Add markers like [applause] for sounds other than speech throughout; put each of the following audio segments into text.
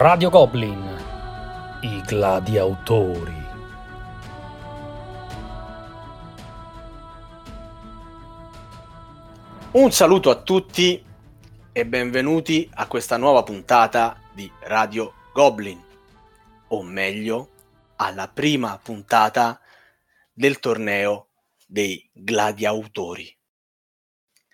Radio Goblin, i gladiatori. Un saluto a tutti e benvenuti a questa nuova puntata di Radio Goblin, o meglio, alla prima puntata del torneo dei gladiatori.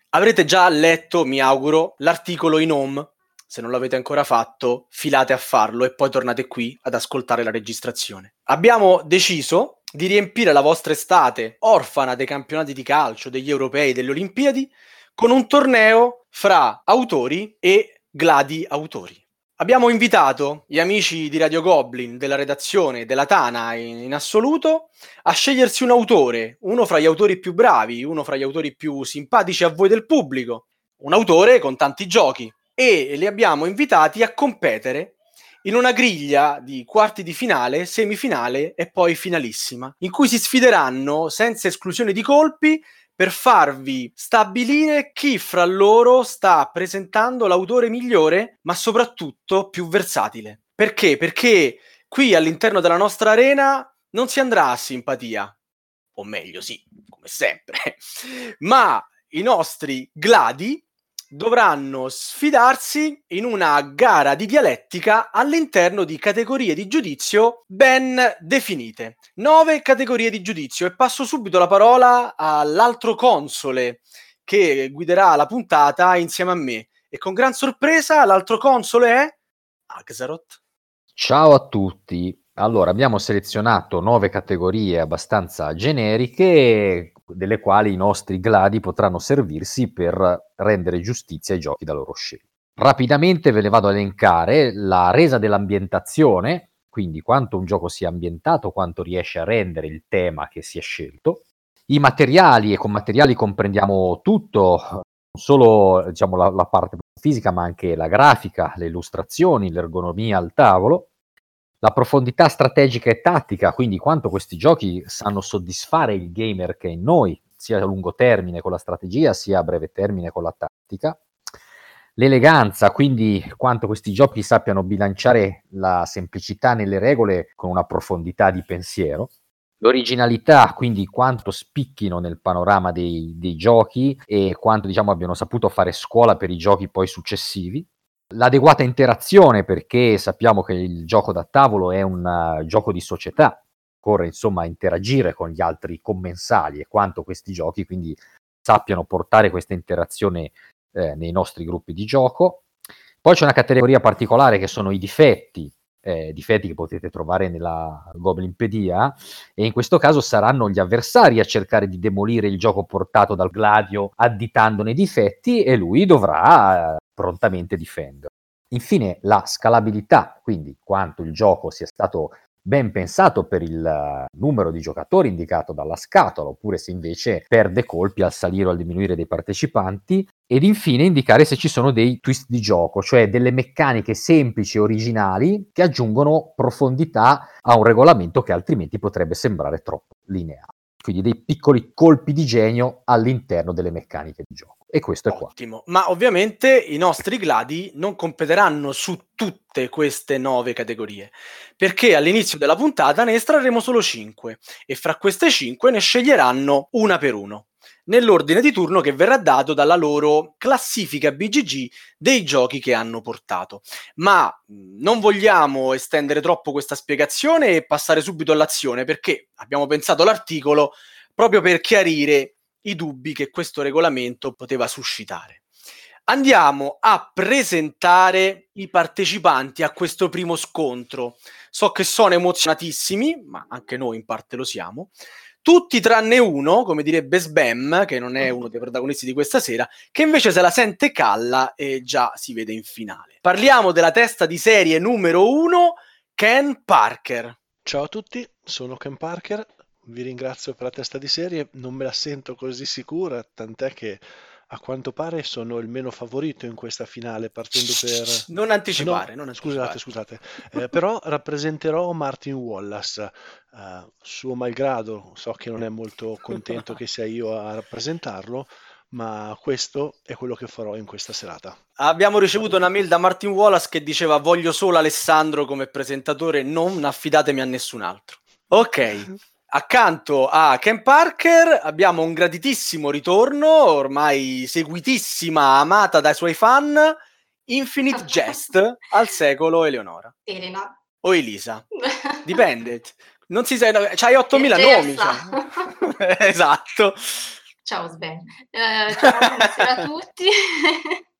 Avrete già letto, mi auguro, l'articolo in home se non l'avete ancora fatto, filate a farlo e poi tornate qui ad ascoltare la registrazione. Abbiamo deciso di riempire la vostra estate orfana dei campionati di calcio, degli europei, delle Olimpiadi, con un torneo fra autori e gladi autori. Abbiamo invitato gli amici di Radio Goblin, della redazione, della Tana in, in, assoluto, a scegliersi un autore, uno fra gli autori più bravi, uno fra gli autori più simpatici a voi del pubblico, un autore con tanti giochi e li abbiamo invitati a competere in una griglia di quarti di finale, semifinale e poi finalissima, in cui si sfideranno senza esclusione di colpi per farvi stabilire chi fra loro sta presentando l'autore migliore, ma soprattutto più versatile. Perché? Perché qui all'interno della nostra arena non si andrà a simpatia, o meglio sì, come sempre, [laughs] ma i nostri gladi dovranno sfidarsi in una gara di dialettica all'interno di categorie di giudizio ben definite. Nove categorie di giudizio e passo subito la parola all'altro console che guiderà la puntata insieme a me. E con gran sorpresa l'altro console è Axaroth. Ciao a tutti. Allora, abbiamo selezionato nove categorie abbastanza generiche delle quali i nostri gladi potranno servirsi per rendere giustizia ai giochi da loro scelti. Rapidamente ve le vado a elencare la resa dell'ambientazione, quindi quanto un gioco sia ambientato, quanto riesce a rendere il tema che si è scelto, i materiali, e con materiali comprendiamo tutto, non solo diciamo, la, la parte fisica, ma anche la grafica, le illustrazioni, l'ergonomia al tavolo, la profondità strategica e tattica, quindi quanto questi giochi sanno soddisfare il gamer che è in noi, sia a lungo termine con la strategia, sia a breve termine con la tattica. L'eleganza, quindi quanto questi giochi sappiano bilanciare la semplicità nelle regole con una profondità di pensiero. L'originalità, quindi quanto spicchino nel panorama dei, dei giochi e quanto diciamo, abbiano saputo fare scuola per i giochi poi successivi l'adeguata interazione, perché sappiamo che il gioco da tavolo è un uh, gioco di società, occorre insomma interagire con gli altri commensali e quanto questi giochi quindi sappiano portare questa interazione eh, nei nostri gruppi di gioco. Poi c'è una categoria particolare che sono i difetti, eh, difetti che potete trovare nella Goblinpedia, e in questo caso saranno gli avversari a cercare di demolire il gioco portato dal Gladio additandone i difetti e lui dovrà prontamente difendere. Infine la scalabilità, quindi quanto il gioco sia stato ben pensato per il eh, numero di giocatori indicato dalla scatola, oppure se invece perde colpi al salire o al diminuire dei partecipanti, ed infine indicare se ci sono dei twist di gioco, cioè delle meccaniche semplici e originali che aggiungono profondità a un regolamento che altrimenti potrebbe sembrare troppo lineare. Quindi dei piccoli colpi di genio all'interno delle meccaniche di gioco. E questo è Ottimo. qua. Ma ovviamente i nostri gladi non competeranno su tutte queste nove categorie, perché all'inizio della puntata ne estrarremo solo cinque e fra queste cinque ne sceglieranno una per uno, nell'ordine di turno che verrà dato dalla loro classifica BGG dei giochi che hanno portato. Ma non vogliamo estendere troppo questa spiegazione e passare subito all'azione, perché abbiamo pensato l'articolo proprio per chiarire i dubbi che questo regolamento poteva suscitare. Andiamo a presentare i partecipanti a questo primo scontro. So che sono emozionatissimi, ma anche noi in parte lo siamo. Tutti tranne uno, come direbbe Sbam, che non è uno dei protagonisti di questa sera, che invece se la sente calla e già si vede in finale. Parliamo della testa di serie numero uno, Ken Parker. Ciao a tutti, sono Ken Parker, vi ringrazio per la testa di serie, non me la sento così sicura, tant'è che a quanto pare sono il meno favorito in questa finale, partendo per... Non anticipare, no, non anticipare. Scusate, scusate. Eh, però rappresenterò Martin Wallace, uh, suo malgrado, so che non è molto contento che sia io a rappresentarlo, ma questo è quello che farò in questa serata. Abbiamo ricevuto una mail da Martin Wallace che diceva voglio solo Alessandro come presentatore, non affidatemi a nessun altro. Ok, [laughs] accanto a Ken Parker abbiamo un graditissimo ritorno, ormai seguitissima, amata dai suoi fan, Infinite [laughs] Jest al secolo Eleonora. Elena. O Elisa, dipende. Non si sa, c'hai 8000 nomi. Cioè. [laughs] esatto. Ciao Sven. Eh, ciao, buonasera a tutti. [laughs]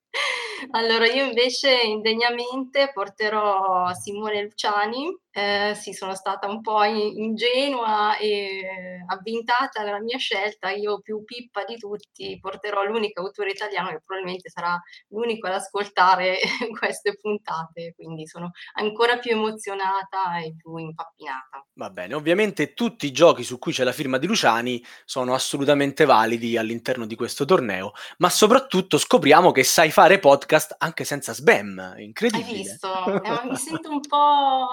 Allora, io invece indegnamente porterò Simone Luciani. Eh, sì, sono stata un po' ingenua e avvintata nella mia scelta. Io più pippa di tutti porterò l'unico autore italiano che probabilmente sarà l'unico ad ascoltare [laughs] queste puntate, quindi sono ancora più emozionata e più impappinata. Va bene, ovviamente tutti i giochi su cui c'è la firma di Luciani sono assolutamente validi all'interno di questo torneo, ma soprattutto scopriamo che sai fare podcast anche senza spam, incredibile. Hai visto? [laughs] Eh, mi sento un po'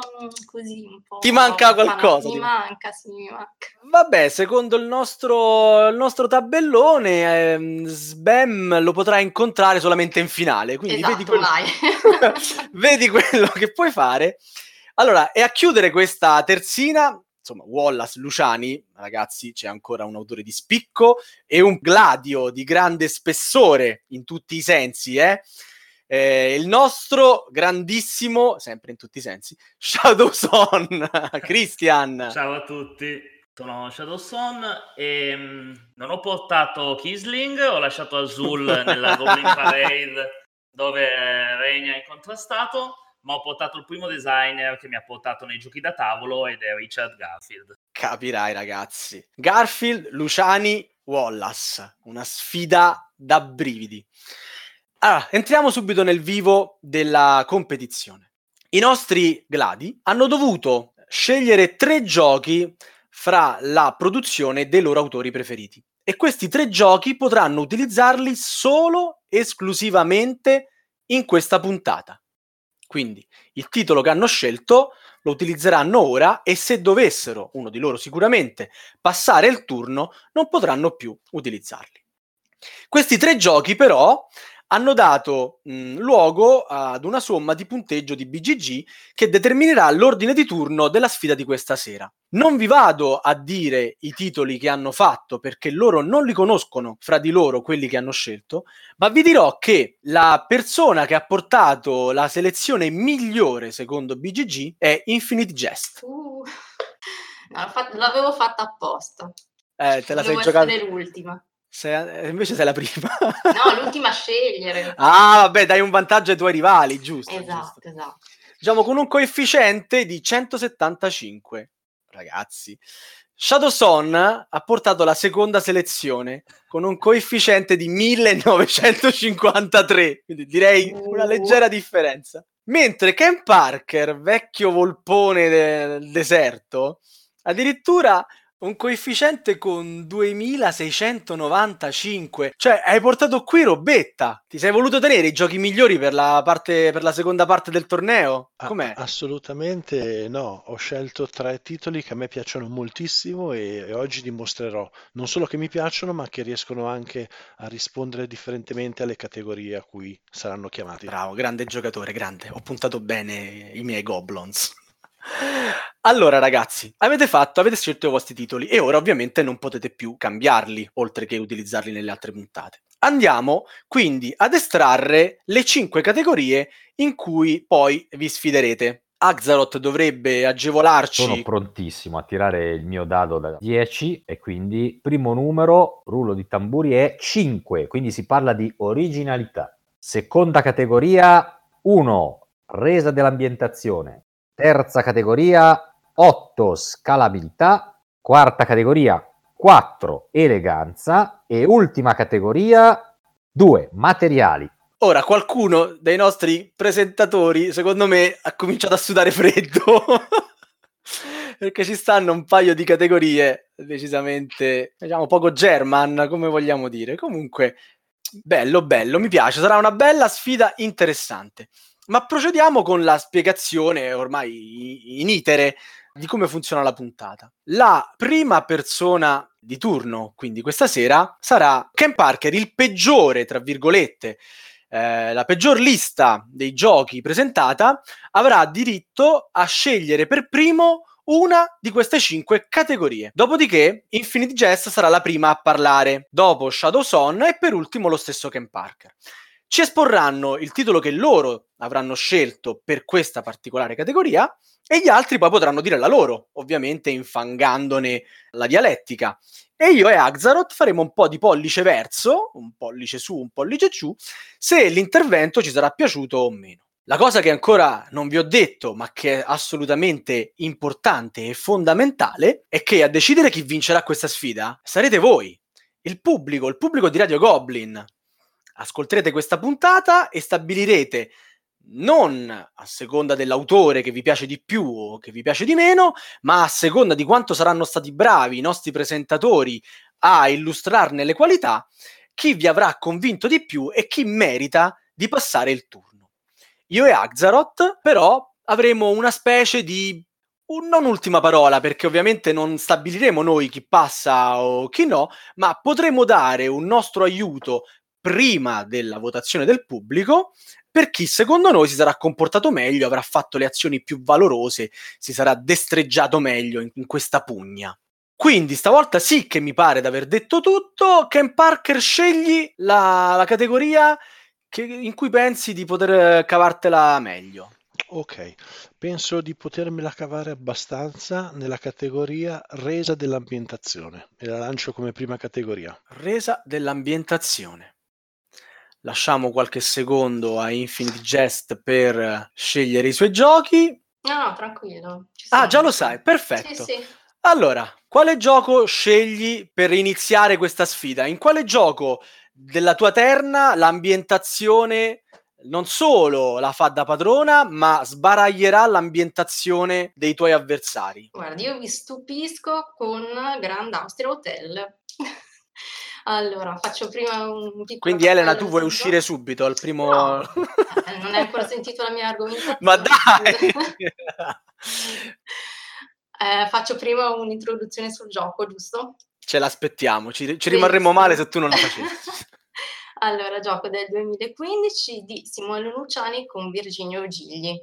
così, un po'... Ti manca qualcosa? Mi manca, sì, mi manca. Vabbè, secondo il nostro, il nostro tabellone, eh, Sbam lo potrai incontrare solamente in finale, quindi esatto, vedi, quello, [laughs] vedi quello che puoi fare. Allora, e a chiudere questa terzina, insomma, Wallace, Luciani, ragazzi, c'è ancora un autore di spicco e un gladio di grande spessore in tutti i sensi, eh? Eh, il nostro grandissimo, sempre in tutti i sensi, Shadowson, [laughs] Christian. Ciao a tutti, sono Shadowson e mh, non ho portato Kisling, ho lasciato Azul nella [laughs] Goblin Parade dove regna incontrastato ma ho portato il primo designer che mi ha portato nei giochi da tavolo ed è Richard Garfield. Capirai ragazzi. Garfield, Luciani, Wallace. Una sfida da brividi. Allora, entriamo subito nel vivo della competizione. I nostri gladi hanno dovuto scegliere tre giochi fra la produzione dei loro autori preferiti. E questi tre giochi potranno utilizzarli solo esclusivamente in questa puntata. Quindi il titolo che hanno scelto lo utilizzeranno ora e se dovessero, uno di loro sicuramente, passare il turno, non potranno più utilizzarli. Questi tre giochi però hanno dato mh, luogo ad una somma di punteggio di BGG che determinerà l'ordine di turno della sfida di questa sera. Non vi vado a dire i titoli che hanno fatto perché loro non li conoscono fra di loro quelli che hanno scelto, ma vi dirò che la persona che ha portato la selezione migliore secondo BGG è Infinite Jest. Uh, [laughs] l'avevo fatta apposta. Eh, te la Volevo sei giocata. l'ultima. Sei, invece sei la prima. No, l'ultima a scegliere. [laughs] ah, vabbè, dai un vantaggio ai tuoi rivali, giusto? Esatto, giusto. esatto. Diciamo con un coefficiente di 175. Ragazzi, Shadowson ha portato la seconda selezione con un coefficiente di 1953, quindi direi una leggera differenza. Mentre Ken Parker, vecchio volpone del deserto, addirittura un coefficiente con 2695. Cioè, hai portato qui robetta. Ti sei voluto tenere i giochi migliori per la, parte, per la seconda parte del torneo? Com'è? Ah, assolutamente no. Ho scelto tre titoli che a me piacciono moltissimo e, e oggi dimostrerò non solo che mi piacciono, ma che riescono anche a rispondere differentemente alle categorie a cui saranno chiamati. Bravo, grande giocatore, grande. Ho puntato bene i miei goblins. Allora, ragazzi, avete fatto, avete scelto i vostri titoli e ora ovviamente non potete più cambiarli, oltre che utilizzarli nelle altre puntate. Andiamo quindi ad estrarre le cinque categorie in cui poi vi sfiderete. Axaroth dovrebbe agevolarci. Sono prontissimo a tirare il mio dado da 10 e quindi primo numero, rullo di tamburi è 5, quindi si parla di originalità. Seconda categoria 1, resa dell'ambientazione. Terza categoria 8 scalabilità, quarta categoria 4 eleganza e ultima categoria 2 materiali. Ora, qualcuno dei nostri presentatori, secondo me, ha cominciato a sudare freddo. [laughs] Perché ci stanno un paio di categorie decisamente, diciamo, poco German, come vogliamo dire. Comunque, bello, bello, mi piace. Sarà una bella sfida interessante. Ma procediamo con la spiegazione ormai in itere di come funziona la puntata. La prima persona di turno, quindi questa sera, sarà Ken Parker, il peggiore, tra virgolette, eh, la peggior lista dei giochi presentata, avrà diritto a scegliere per primo una di queste cinque categorie. Dopodiché Infinite Jest sarà la prima a parlare, dopo Shadow Son e per ultimo lo stesso Ken Parker. Ci esporranno il titolo che loro avranno scelto per questa particolare categoria e gli altri poi potranno dire la loro, ovviamente infangandone la dialettica. E io e Axaroth faremo un po' di pollice verso, un pollice su, un pollice giù, se l'intervento ci sarà piaciuto o meno. La cosa che ancora non vi ho detto, ma che è assolutamente importante e fondamentale, è che a decidere chi vincerà questa sfida sarete voi, il pubblico, il pubblico di Radio Goblin. Ascolterete questa puntata e stabilirete non a seconda dell'autore che vi piace di più o che vi piace di meno, ma a seconda di quanto saranno stati bravi i nostri presentatori a illustrarne le qualità, chi vi avrà convinto di più e chi merita di passare il turno. Io e Axaroth, però, avremo una specie di non ultima parola, perché ovviamente non stabiliremo noi chi passa o chi no, ma potremo dare un nostro aiuto prima della votazione del pubblico per chi secondo noi si sarà comportato meglio, avrà fatto le azioni più valorose, si sarà destreggiato meglio in, in questa pugna. Quindi stavolta sì che mi pare di aver detto tutto. Ken Parker, scegli la, la categoria che, in cui pensi di poter cavartela meglio. Ok, penso di potermela cavare abbastanza nella categoria resa dell'ambientazione e la lancio come prima categoria. Resa dell'ambientazione lasciamo qualche secondo a Infinite Jest per scegliere i suoi giochi. No, no, tranquillo. Ah, già lo sai, perfetto. Sì, sì. Allora, quale gioco scegli per iniziare questa sfida? In quale gioco della tua terna l'ambientazione non solo la fa da padrona, ma sbaraglierà l'ambientazione dei tuoi avversari? Guardi, io vi stupisco con Grand Austria Hotel. [laughs] Allora, faccio prima un piccolo Quindi Elena, tu vuoi uscire subito al primo... No, [laughs] eh, non hai ancora sentito la mia argomentazione. Ma dai! [laughs] eh, faccio prima un'introduzione sul gioco, giusto? Ce l'aspettiamo, ci, ci rimarremo male se tu non la facessi. [laughs] allora, gioco del 2015 di Simone Luciani con Virginio Gigli.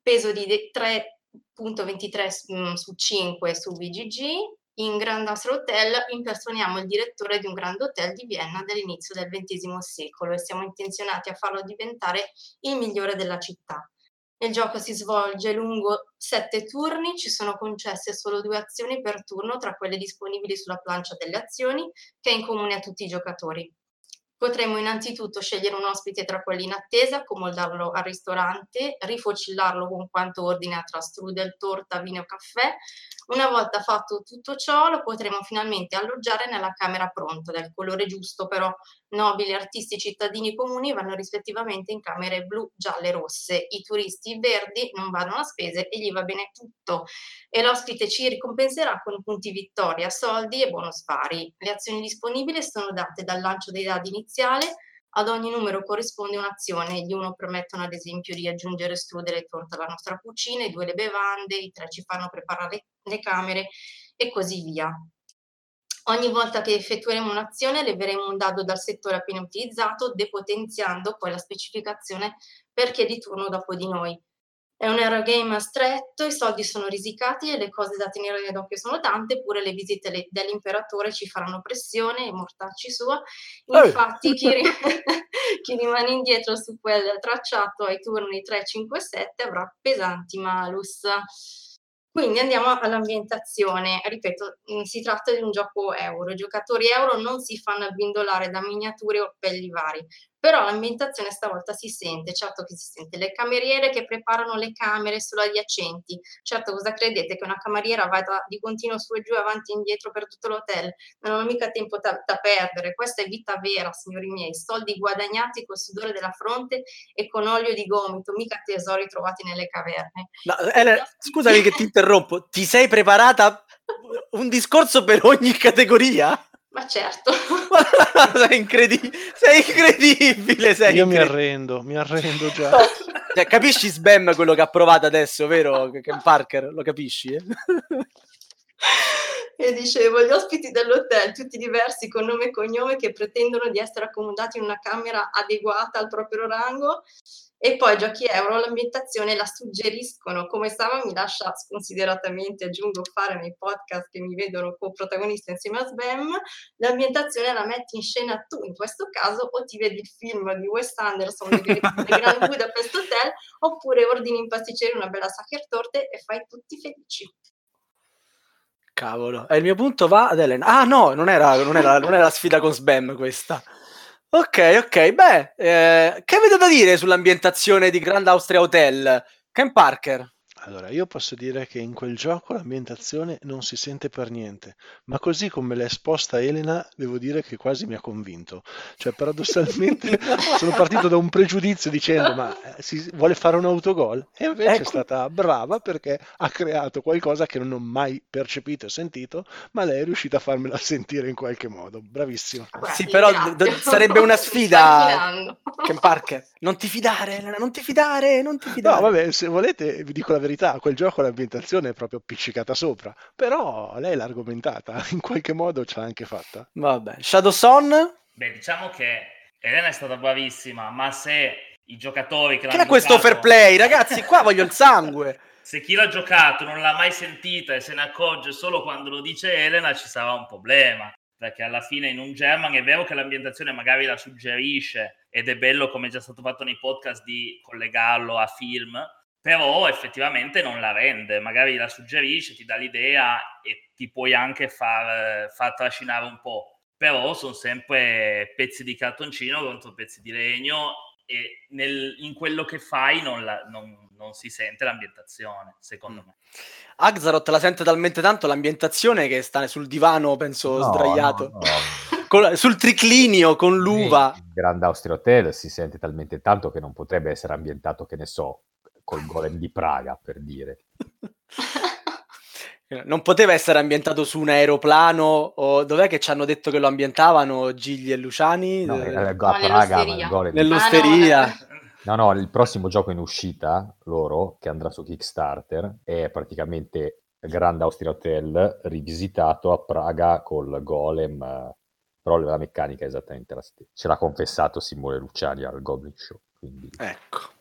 Peso di 3.23 mm, su 5 su VGG, in Grand Austria Hotel impersoniamo il direttore di un grande hotel di Vienna dell'inizio del XX secolo e siamo intenzionati a farlo diventare il migliore della città. Il gioco si svolge lungo sette turni, ci sono concesse solo due azioni per turno tra quelle disponibili sulla plancia delle azioni, che è in comune a tutti i giocatori. Potremmo innanzitutto scegliere un ospite tra quelli in attesa, accomodarlo al ristorante, rifocillarlo con quanto ordina tra strudel, torta, vino o caffè. Una volta fatto tutto ciò, lo potremo finalmente alloggiare nella camera pronta, del colore giusto però. Nobili, artisti, cittadini comuni vanno rispettivamente in camere blu, gialle e rosse. I turisti verdi non vanno a spese e gli va bene tutto. E l'ospite ci ricompenserà con punti vittoria, soldi e bonus vari. Le azioni disponibili sono date dal lancio dei dadi iniziali iniziale, ad ogni numero corrisponde un'azione, gli uno permettono ad esempio di aggiungere strudel e torta alla nostra cucina, i due le bevande, i tre ci fanno preparare le camere e così via. Ogni volta che effettueremo un'azione leveremo un dado dal settore appena utilizzato, depotenziando poi la specificazione per chi è di turno dopo di noi. È un Eurogame stretto, i soldi sono risicati e le cose da tenere d'occhio sono tante, pure le visite le, dell'imperatore ci faranno pressione e mortacci sua. Infatti chi, ri- [laughs] chi, rimane indietro su quel tracciato ai turni 3, 5 7 avrà pesanti malus. Quindi andiamo all'ambientazione. Ripeto, mm, si tratta di un gioco euro. I giocatori euro non si fanno abbindolare da miniature o appelli vari, però l'ambientazione stavolta si sente, certo che si sente. Le cameriere che preparano le camere solo adiacenti, certo cosa credete? Che una cameriera vada di continuo su e giù, avanti e indietro per tutto l'hotel, non ho mica tempo da, da perdere, questa è vita vera signori miei, soldi guadagnati col sudore della fronte e con olio di gomito, mica tesori trovati nelle caverne. No, Elena, scusami che ti interrompo, ti sei preparata un discorso per ogni categoria? Ma certo. [laughs] sei, incredi- sei incredibile. Sei Io incredibile. mi arrendo, mi arrendo già. [laughs] Cioè, capisci Sbam quello che ha provato adesso, vero? Ken Parker, lo capisci? Eh? [laughs] E dicevo, gli ospiti dell'hotel, tutti diversi con nome e cognome, che pretendono di essere accomodati in una camera adeguata al proprio rango, e poi giochi euro, l'ambientazione la suggeriscono. Come Sama mi lascia sconsideratamente, aggiungo, fare nei podcast che mi vedono co-protagonista insieme a Sbam, l'ambientazione la metti in scena tu, in questo caso, o ti vedi il film di Wes Anderson, The Grand Budapest Hotel, oppure ordini in pasticcere una bella Sachertorte e fai tutti felici. Cavolo, e il mio punto va ad Elena. Ah no, non era, non era, non era la sfida con Sbam questa. Ok, ok, beh, eh, che avete da dire sull'ambientazione di Grand Austria Hotel? Ken Parker. Allora, io posso dire che in quel gioco l'ambientazione non si sente per niente, ma così come l'ha esposta Elena, devo dire che quasi mi ha convinto. Cioè, paradossalmente, [laughs] sono partito da un pregiudizio dicendo, ma eh, si vuole fare un autogol? E invece ecco. è stata brava perché ha creato qualcosa che non ho mai percepito e sentito, ma lei è riuscita a farmela [laughs] sentire in qualche modo. Bravissima. Sì, però d- sarebbe una [laughs] sfida, Ken Parker. Non ti fidare, Elena, non ti fidare, non ti fidare. No, vabbè, se volete vi dico la verità verità, quel gioco l'ambientazione è proprio appiccicata sopra, però lei l'ha argomentata, [laughs] in qualche modo ce l'ha anche fatta. Vabbè, Shadow Son? Beh, diciamo che Elena è stata bravissima, ma se i giocatori che, che l'hanno è questo fair play, ragazzi, qua voglio il [laughs] sangue. Se chi l'ha giocato non l'ha mai sentita e se ne accorge solo quando lo dice Elena, ci sarà un problema perché alla fine in un German è vero che l'ambientazione magari la suggerisce ed è bello come è già stato fatto nei podcast di collegarlo a film, però effettivamente non la rende, magari la suggerisce, ti dà l'idea e ti puoi anche far, far trascinare un po', però sono sempre pezzi di cartoncino contro pezzi di legno e nel, in quello che fai non, la, non, non, si sente l'ambientazione, secondo mm. me. Axaroth la sente talmente tanto l'ambientazione che sta sul divano, penso, no, sdraiato. No, no. [laughs] Con, sul triclinio con l'uva. Il Grand Austria Hotel si sente talmente tanto che non potrebbe essere ambientato, che ne so, col golem di Praga, per dire. [laughs] Non poteva essere ambientato su un aeroplano o dov'è che ci hanno detto che lo ambientavano Gigli e Luciani? No, a no, Praga, nell'osteria. nell'osteria. Ah, no, no, il prossimo gioco in uscita, loro, che andrà su Kickstarter, è praticamente Grand Austria Hotel rivisitato a Praga col golem, però la meccanica è esattamente la stessa. Ce l'ha confessato Simone Luciani al Goblin Show. Quindi... Ecco.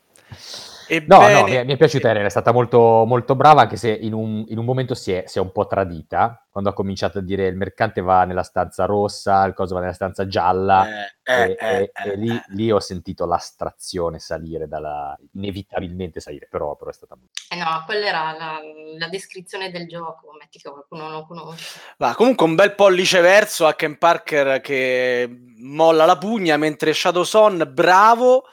Ebbene... No, no, mi è, mi è piaciuta Elena, è stata molto, molto brava, anche se in un, in un momento si è, si è, un po' tradita, quando ha cominciato a dire il mercante va nella stanza rossa, il coso va nella stanza gialla, eh, e, eh, e, eh, e lì, eh. lì, ho sentito l'astrazione salire, dalla, inevitabilmente salire, però, però è stata molto... Eh no, quella era la, la, descrizione del gioco, metti che qualcuno non lo conosce. Va, comunque un bel pollice verso a Ken Parker che molla la pugna, mentre Shadow Son, bravo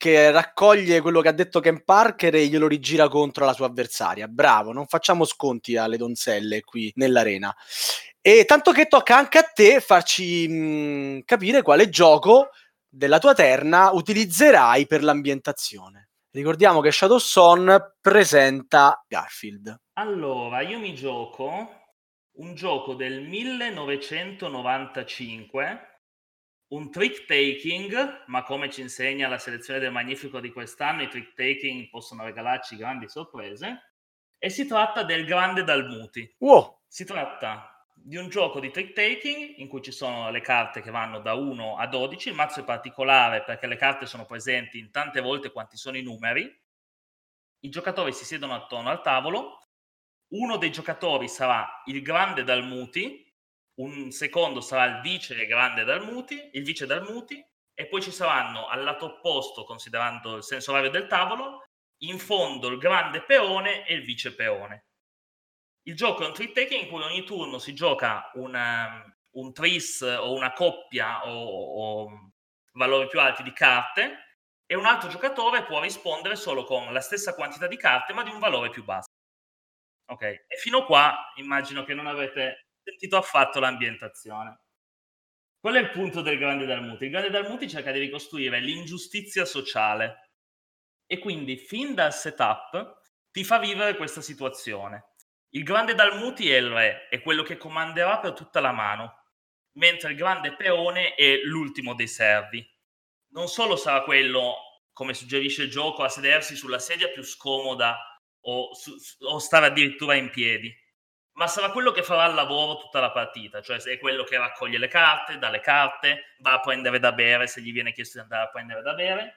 che raccoglie quello che ha detto Ken Parker e glielo rigira contro la sua avversaria. Bravo, non facciamo sconti alle donzelle qui nell'arena. E tanto che tocca anche a te farci mh, capire quale gioco della tua terna utilizzerai per l'ambientazione. Ricordiamo che Shadow Son presenta Garfield. Allora, io mi gioco un gioco del 1995 un trick taking, ma come ci insegna la selezione del Magnifico di quest'anno, i trick taking possono regalarci grandi sorprese. E si tratta del Grande Dalmuti. Wow. Si tratta di un gioco di trick taking in cui ci sono le carte che vanno da 1 a 12. Il mazzo è particolare perché le carte sono presenti in tante volte quanti sono i numeri. I giocatori si siedono attorno al tavolo. Uno dei giocatori sarà il Grande Dalmuti, un secondo sarà il vice grande Dalmuti, il vice Dalmuti, e poi ci saranno al lato opposto, considerando il senso orario del tavolo, in fondo il grande peone e il vice peone. Il gioco è un trick taking in cui ogni turno si gioca una, un tris o una coppia o, o valori più alti di carte e un altro giocatore può rispondere solo con la stessa quantità di carte ma di un valore più basso. Ok, e fino a qua immagino che non avete sentito affatto l'ambientazione. Qual è il punto del Grande Dalmuti? Il Grande Dalmuti cerca di ricostruire l'ingiustizia sociale e quindi fin dal setup ti fa vivere questa situazione. Il Grande Dalmuti è il re, è quello che comanderà per tutta la mano, mentre il Grande Peone è l'ultimo dei servi. Non solo sarà quello, come suggerisce il gioco, a sedersi sulla sedia più scomoda o, su, o stare addirittura in piedi, ma sarà quello che farà il lavoro tutta la partita, cioè è quello che raccoglie le carte, dà le carte, va a prendere da bere se gli viene chiesto di andare a prendere da bere.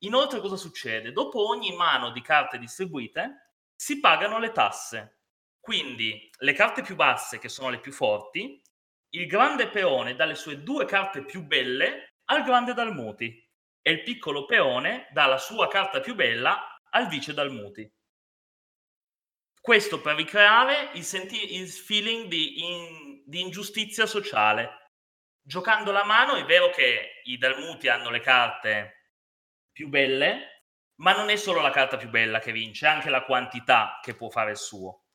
Inoltre cosa succede? Dopo ogni mano di carte distribuite si pagano le tasse. Quindi le carte più basse, che sono le più forti, il grande peone dà le sue due carte più belle al grande Dalmuti e il piccolo peone dà la sua carta più bella al vice Dalmuti. Questo per ricreare il, senti- il feeling di, in- di ingiustizia sociale. Giocando la mano è vero che i Dalmuti hanno le carte più belle, ma non è solo la carta più bella che vince, è anche la quantità che può fare il suo.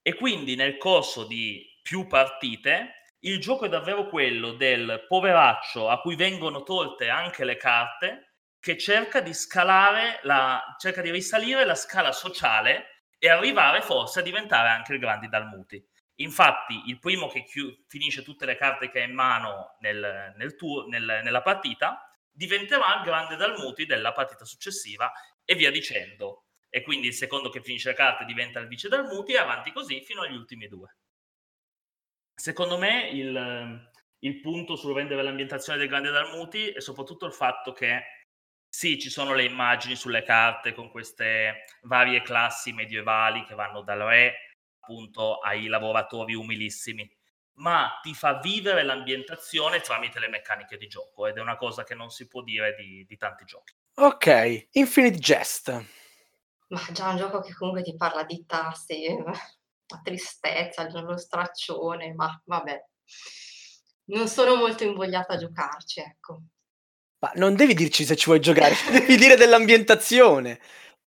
E quindi nel corso di più partite il gioco è davvero quello del poveraccio a cui vengono tolte anche le carte che cerca di scalare la, cerca di risalire la scala sociale e arrivare forse a diventare anche il Grandi Dalmuti. Infatti, il primo che chi- finisce tutte le carte che ha in mano nel, nel tour, nel, nella partita diventerà il Grande Dalmuti della partita successiva e via dicendo. E quindi il secondo che finisce le carte diventa il Vice Dalmuti e avanti così fino agli ultimi due. Secondo me il, il punto sul rendere l'ambientazione del Grande Dalmuti è soprattutto il fatto che sì, ci sono le immagini sulle carte con queste varie classi medievali che vanno dal re appunto ai lavoratori umilissimi, ma ti fa vivere l'ambientazione tramite le meccaniche di gioco ed è una cosa che non si può dire di, di tanti giochi. Ok, Infinite Jest. Ma già un gioco che comunque ti parla di tassi, [laughs] la tristezza, lo straccione, ma vabbè. Non sono molto invogliata a giocarci, ecco. Ma non devi dirci se ci vuoi giocare, [laughs] devi dire dell'ambientazione.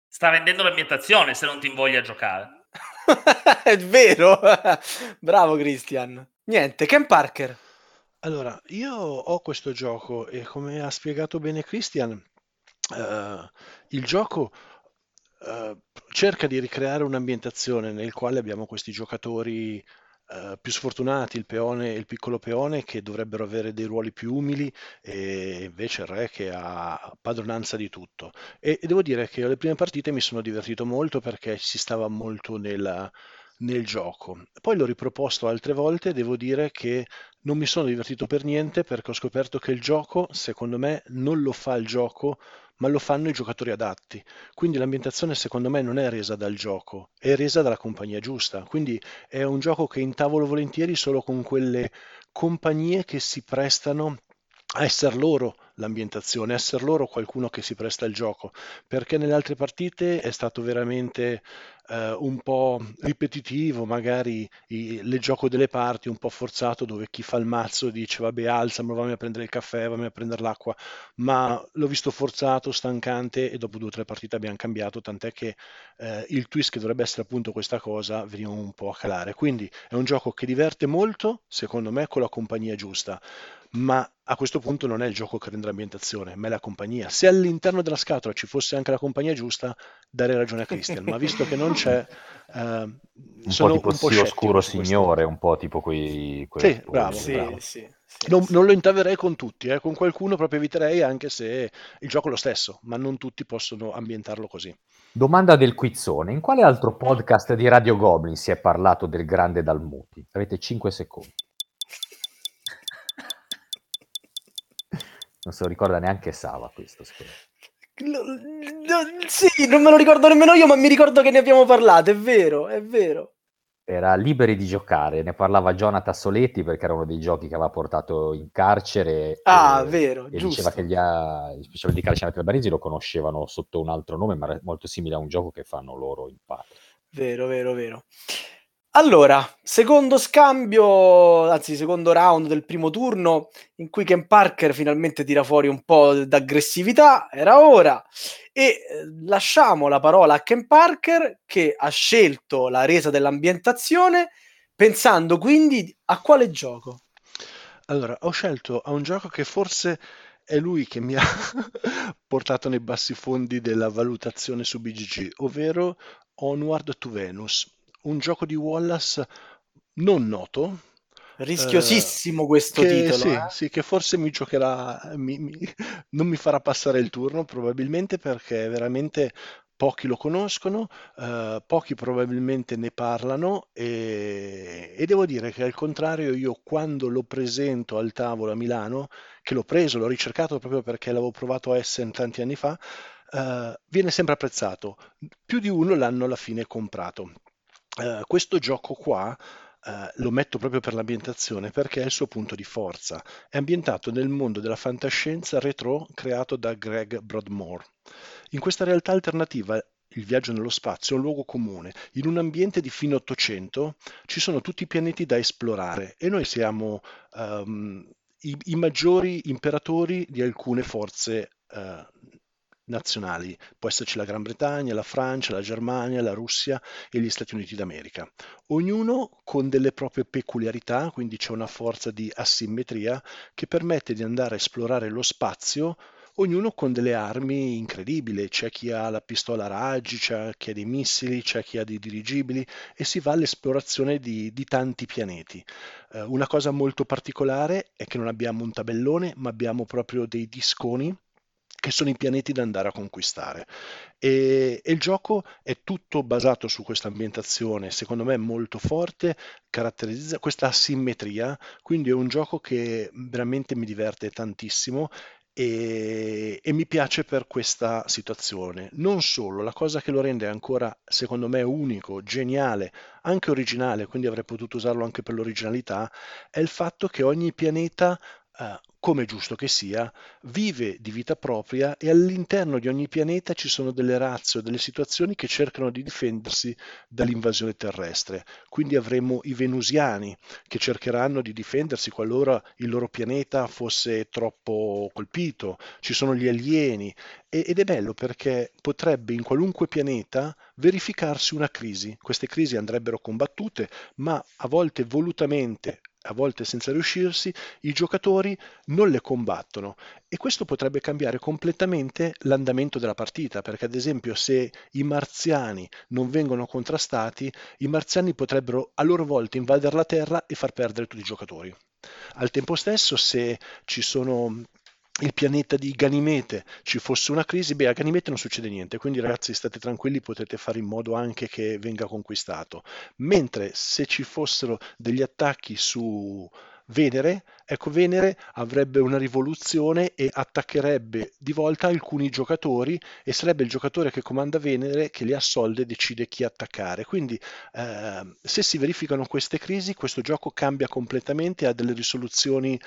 Sta vendendo l'ambientazione se non ti invoglia a giocare. [laughs] È vero. [laughs] Bravo Christian. Niente, Ken Parker. Allora, io ho questo gioco e come ha spiegato bene Christian, eh, il gioco eh, cerca di ricreare un'ambientazione nel quale abbiamo questi giocatori eh, più sfortunati, il peone, il piccolo peone, che dovrebbero avere dei ruoli più umili, e invece il re che ha padronanza di tutto. E, e devo dire che alle prime partite mi sono divertito molto perché si stava molto nella, nel gioco. Poi l'ho riproposto altre volte e devo dire che non mi sono divertito per niente perché ho scoperto che il gioco, secondo me, non lo fa il gioco, ma lo fanno i giocatori adatti. Quindi l'ambientazione secondo me non è resa dal gioco, è resa dalla compagnia giusta. Quindi è un gioco che intavolo volentieri solo con quelle compagnie che si prestano a essere loro l'ambientazione, essere loro qualcuno che si presta al gioco, perché nelle altre partite è stato veramente eh, un po' ripetitivo, magari il gioco delle parti un po' forzato dove chi fa il mazzo dice vabbè alzami, vammi a prendere il caffè, vammi a prendere l'acqua, ma l'ho visto forzato, stancante e dopo due o tre partite abbiamo cambiato, tant'è che eh, il twist che dovrebbe essere appunto questa cosa veniva un po' a calare. Quindi è un gioco che diverte molto, secondo me, con la compagnia giusta ma a questo punto non è il gioco che rende l'ambientazione, ma è la compagnia. Se all'interno della scatola ci fosse anche la compagnia giusta, darei ragione a Christian, ma visto che non c'è, [laughs] eh, un sono po' tipo un po' sì, oscuro signore, un po' tipo quei... quei Sì, bravo, Sì, bravo. sì, sì, Non, sì. non lo intaverei con tutti, eh, con qualcuno proprio eviterei anche se il gioco è lo stesso, ma non tutti possono ambientarlo così. Domanda del quizzone. In quale altro podcast di Radio Goblin si è parlato del grande Dalmuti? Avete 5 secondi. Non se lo ricorda neanche Sava questo. secondo me. No, no, sì, non me lo ricordo nemmeno io, ma mi ricordo che ne abbiamo parlato, è vero, è vero. Era Liberi di giocare, ne parlava Jonathan Soletti perché era uno dei giochi che aveva portato in carcere. Ah, e, vero, e giusto. diceva che gli, a- gli specialisti di calcio per Baresi lo conoscevano sotto un altro nome, ma era molto simile a un gioco che fanno loro in patria. Vero, vero, vero. Allora, secondo scambio, anzi secondo round del primo turno, in cui Ken Parker finalmente tira fuori un po' d'aggressività, era ora, e eh, lasciamo la parola a Ken Parker che ha scelto la resa dell'ambientazione pensando quindi a quale gioco? Allora, ho scelto a un gioco che forse è lui che mi ha [laughs] portato nei bassi fondi della valutazione su BGG, ovvero Onward to Venus, un gioco di Wallace non noto, Rischiosissimo questo che, titolo. sì, eh? sì, che forse mi giocherà, mi- mi- non mi farà passare il turno probabilmente perché veramente pochi lo conoscono, eh, pochi probabilmente ne parlano e, e devo dire che al contrario io quando lo presento al tavolo a Milano, che l'ho preso, l'ho ricercato proprio perché l'avevo provato a Essen tanti anni fa, eh, viene sempre apprezzato. Più di uno l'hanno alla fine comprato. Eh, questo gioco qua eh, lo metto proprio per l'ambientazione perché è il suo punto di forza. È ambientato nel mondo della fantascienza retro creato da Greg Broadmoor. In questa realtà alternativa il viaggio nello spazio è un luogo comune. In un ambiente di fine Ottocento ci sono tutti i pianeti da esplorare e noi siamo um, i, i, maggiori imperatori di alcune forze uh, nazionali. Può esserci la Gran Bretagna, la Francia, la Germania, la Russia e gli Stati Uniti d'America. Ognuno con delle proprie peculiarità, quindi c'è una forza di asimmetria che permette di andare a esplorare lo spazio ognuno con delle armi incredibili, c'è chi ha la pistola a raggi, c'è chi ha dei missili, c'è chi ha dei dirigibili e si va all'esplorazione di, di tanti pianeti. Eh, una cosa molto particolare è che non abbiamo un tabellone, ma abbiamo proprio dei disconi che sono i pianeti da andare a conquistare. E, e, il gioco è tutto basato su questa ambientazione, secondo me molto forte, caratterizza questa asimmetria, quindi è un gioco che veramente mi diverte tantissimo e, e, mi piace per questa situazione. Non solo, la cosa che lo rende ancora, secondo me, unico, geniale, anche originale, quindi avrei potuto usarlo anche per l'originalità, è il fatto che ogni pianeta eh, come giusto che sia, vive di vita propria e all'interno di ogni pianeta ci sono delle razze o delle situazioni che cercano di difendersi dall'invasione terrestre. Quindi avremo i venusiani che cercheranno di difendersi qualora il loro pianeta fosse troppo colpito, ci sono gli alieni ed è bello perché potrebbe in qualunque pianeta verificarsi una crisi. Queste crisi andrebbero combattute, ma a volte volutamente a volte senza riuscirsi, i giocatori non le combattono e questo potrebbe cambiare completamente l'andamento della partita, perché ad esempio se i marziani non vengono contrastati, i marziani potrebbero a loro volta invadere la Terra e far perdere tutti i giocatori. Al tempo stesso, se ci sono il pianeta di Ganimete ci fosse una crisi, beh a Ganimete non succede niente, quindi ragazzi state tranquilli, potete fare in modo anche che venga conquistato. Mentre se ci fossero degli attacchi su Venere, ecco Venere avrebbe una rivoluzione e attaccherebbe di volta alcuni giocatori e sarebbe il giocatore che comanda Venere che li assolde e decide chi attaccare. Quindi eh, se si verificano queste crisi, questo gioco cambia completamente, ha delle risoluzioni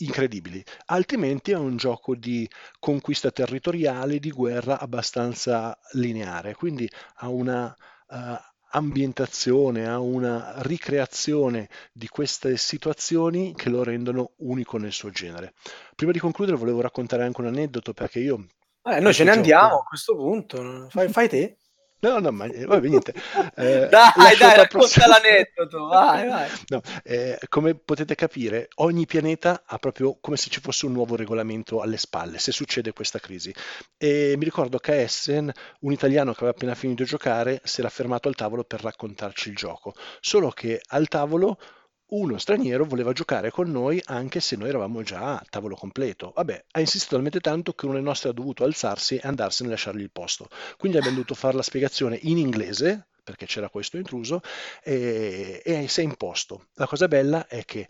incredibili, altrimenti è un gioco di conquista territoriale, di guerra abbastanza lineare, quindi ha una uh, ambientazione, ha una ricreazione di queste situazioni che lo rendono unico nel suo genere. Prima di concludere volevo raccontare anche un aneddoto perché io... Eh, noi ce ne andiamo a questo punto, fai, fai te. No, no, ma eh, vabbè, niente. [laughs] Eh, dai, dai, racconta l'aneddoto, vai, vai. No, eh, come potete capire, ogni pianeta ha proprio come se ci fosse un nuovo regolamento alle spalle, se succede questa crisi. E mi ricordo che a Essen un italiano che aveva appena finito di giocare si era fermato al tavolo per raccontarci il gioco, solo che al tavolo uno straniero voleva giocare con noi anche se noi eravamo già a tavolo completo. Vabbè, ha insistito talmente tanto che uno dei nostri ha dovuto alzarsi e andarsene e lasciargli il posto. Quindi abbiamo dovuto fare la spiegazione in inglese, perché c'era questo intruso, e, e si è imposto. La cosa bella è che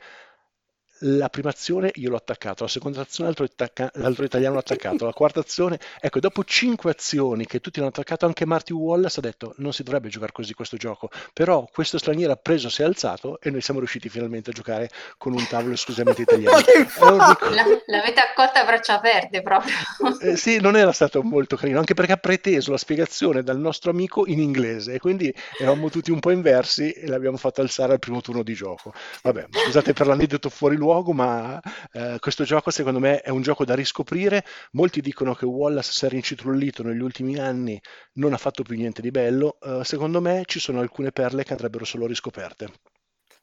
la prima azione io l'ho attaccato, la seconda azione l'altro, attacca- l'altro italiano l'ha attaccato, la quarta azione, ecco, dopo cinque azioni che tutti hanno attaccato, anche Marty Wallace ha detto non si dovrebbe giocare così questo gioco, però questo straniero ha preso, si è alzato e noi siamo riusciti finalmente a giocare con un tavolo esclusivamente italiano. [laughs] La, l'avete accolta a braccia aperte proprio. Eh, sì, non era stato molto carino, anche perché ha preteso la spiegazione dal nostro amico in inglese e quindi eravamo tutti un po' inversi e l'abbiamo fatto alzare al primo turno di gioco. Vabbè, scusate per l'aneddoto fuori luogo luogo, ma eh, questo gioco secondo me è un gioco da riscoprire. Molti dicono che Wallace si è rincitrullito negli ultimi anni, non ha fatto più niente di bello. Uh, secondo me ci sono alcune perle che andrebbero solo riscoperte.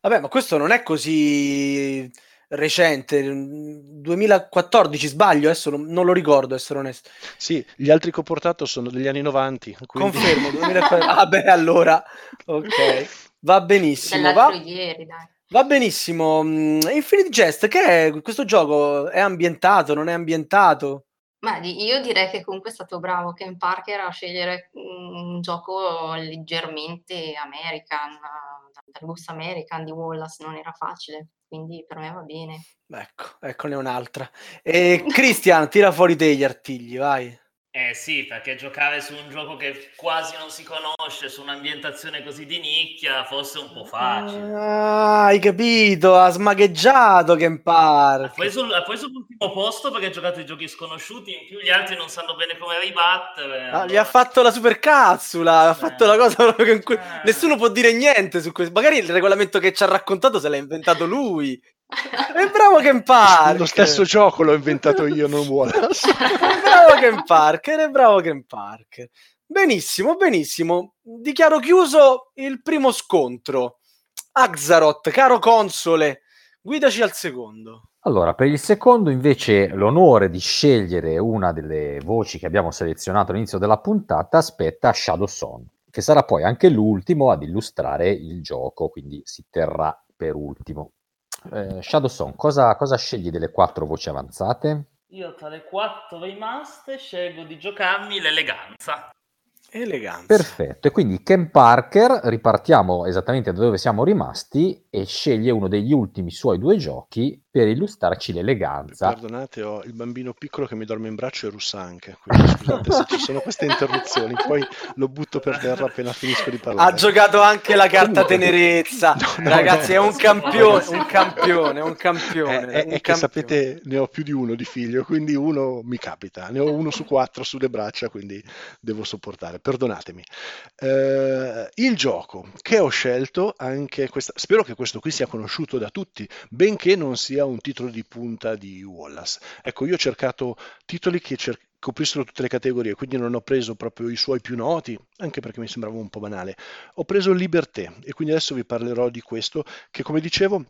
Vabbè, ma questo non è così recente, 2014 sbaglio, adesso non, non, lo ricordo, essere onesto. Sì, gli altri che ho portato sono degli anni 90. Quindi... Confermo, 2014. ah beh, allora, ok, va benissimo. Dell'altro va... ieri, dai. Va benissimo. Mm, Infinite Jest, che è questo gioco? È ambientato? Non è ambientato? Ma io direi che comunque è stato bravo Ken Parker a scegliere un gioco leggermente American, da dal gusto American di Wallace, non era facile, quindi per me va bene. Ecco, eccone un'altra. E Christian, tira fuori te gli artigli, vai. Eh sì, perché giocare su un gioco che quasi non si conosce, su un'ambientazione così di nicchia, fosse un po' facile. Ah, hai capito, ha smagheggiato Ken Parker. Poi, sul, poi sull'ultimo posto perché ha giocato i giochi sconosciuti, in più gli altri non sanno bene come ribattere. Ah, allora- Gli ha fatto la supercazzula, ha fatto la cosa proprio in cui Eh. nessuno può dire niente su questo. Magari il regolamento che ci ha raccontato se l'ha inventato lui. È bravo Ken Parker. Lo stesso gioco l'ho inventato io, non Wallace. [laughs] È bravo Ken Parker, è bravo Ken Parker. Benissimo, benissimo. Dichiaro chiuso il primo scontro. Axaroth, caro console, guidaci al secondo. Allora, per il secondo invece l'onore di scegliere una delle voci che abbiamo selezionato all'inizio della puntata aspetta Shadow Song, che sarà poi anche l'ultimo ad illustrare il gioco, quindi si terrà per ultimo. Eh, Shadow Song, cosa, cosa scegli delle quattro voci avanzate? Io tra le quattro rimaste scelgo di giocarmi l'eleganza. Eleganza. Perfetto, e quindi Ken Parker, ripartiamo esattamente da dove siamo rimasti e sceglie uno degli ultimi suoi due giochi per illustrarci l'eleganza. Perdonate, ho il bambino piccolo che mi dorme in braccio e russa anche. Quindi scusate se ci sono queste interruzioni. Poi lo butto per terra appena finisco di parlare. Ha giocato anche la carta Comunque- tenerezza. No, no, Ragazzi, no. è un campione, un campione, un È, campione. è- un è campione. sapete, ne ho più di uno di figlio, quindi uno mi capita. Ne ho uno su quattro sulle braccia, quindi devo sopportare. Perdonatemi. Eh, il gioco che ho scelto, anche questa, spero che questo qui sia conosciuto da tutti, benché non sia un titolo di punta di Wallace. Ecco, io ho cercato titoli che cer- coprissero tutte le categorie, quindi non ho preso proprio i suoi più noti, anche perché mi sembrava un po' banale. Ho preso Liberté e quindi adesso vi parlerò di questo che, come dicevo,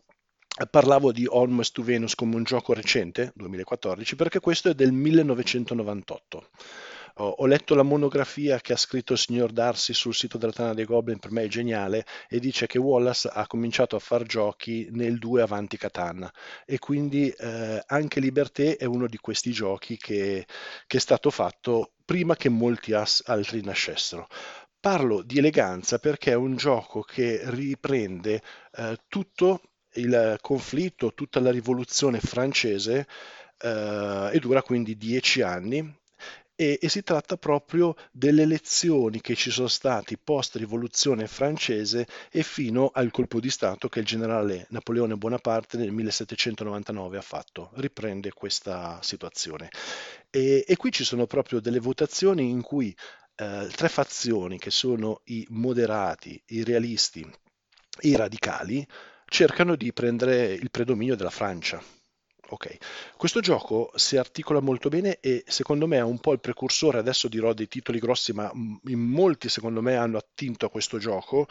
Parlavo di Almost to Venus come un gioco recente, 2014, perché questo è del 1998. Ho, letto la monografia che ha scritto il signor Darcy sul sito della Tana dei Goblin, per me è geniale, e dice che Wallace ha cominciato a far giochi nel 2 avanti Catan e quindi eh, anche Liberté è uno di questi giochi che, che è stato fatto prima che molti altri nascessero. Parlo di eleganza perché è un gioco che riprende eh, tutto il conflitto, tutta la rivoluzione francese eh, e dura quindi dieci anni e, e si tratta proprio delle lezioni che ci sono stati post rivoluzione francese e fino al colpo di Stato che il generale Napoleone Bonaparte nel 1799 ha fatto. Riprende questa situazione. E, e qui ci sono proprio delle votazioni in cui eh, tre fazioni che sono i moderati, i realisti i radicali cercano di prendere il predominio della Francia. Ok, questo gioco si articola molto bene e secondo me è un po' il precursore, adesso dirò dei titoli grossi, ma mm, in molti secondo me hanno attinto a questo gioco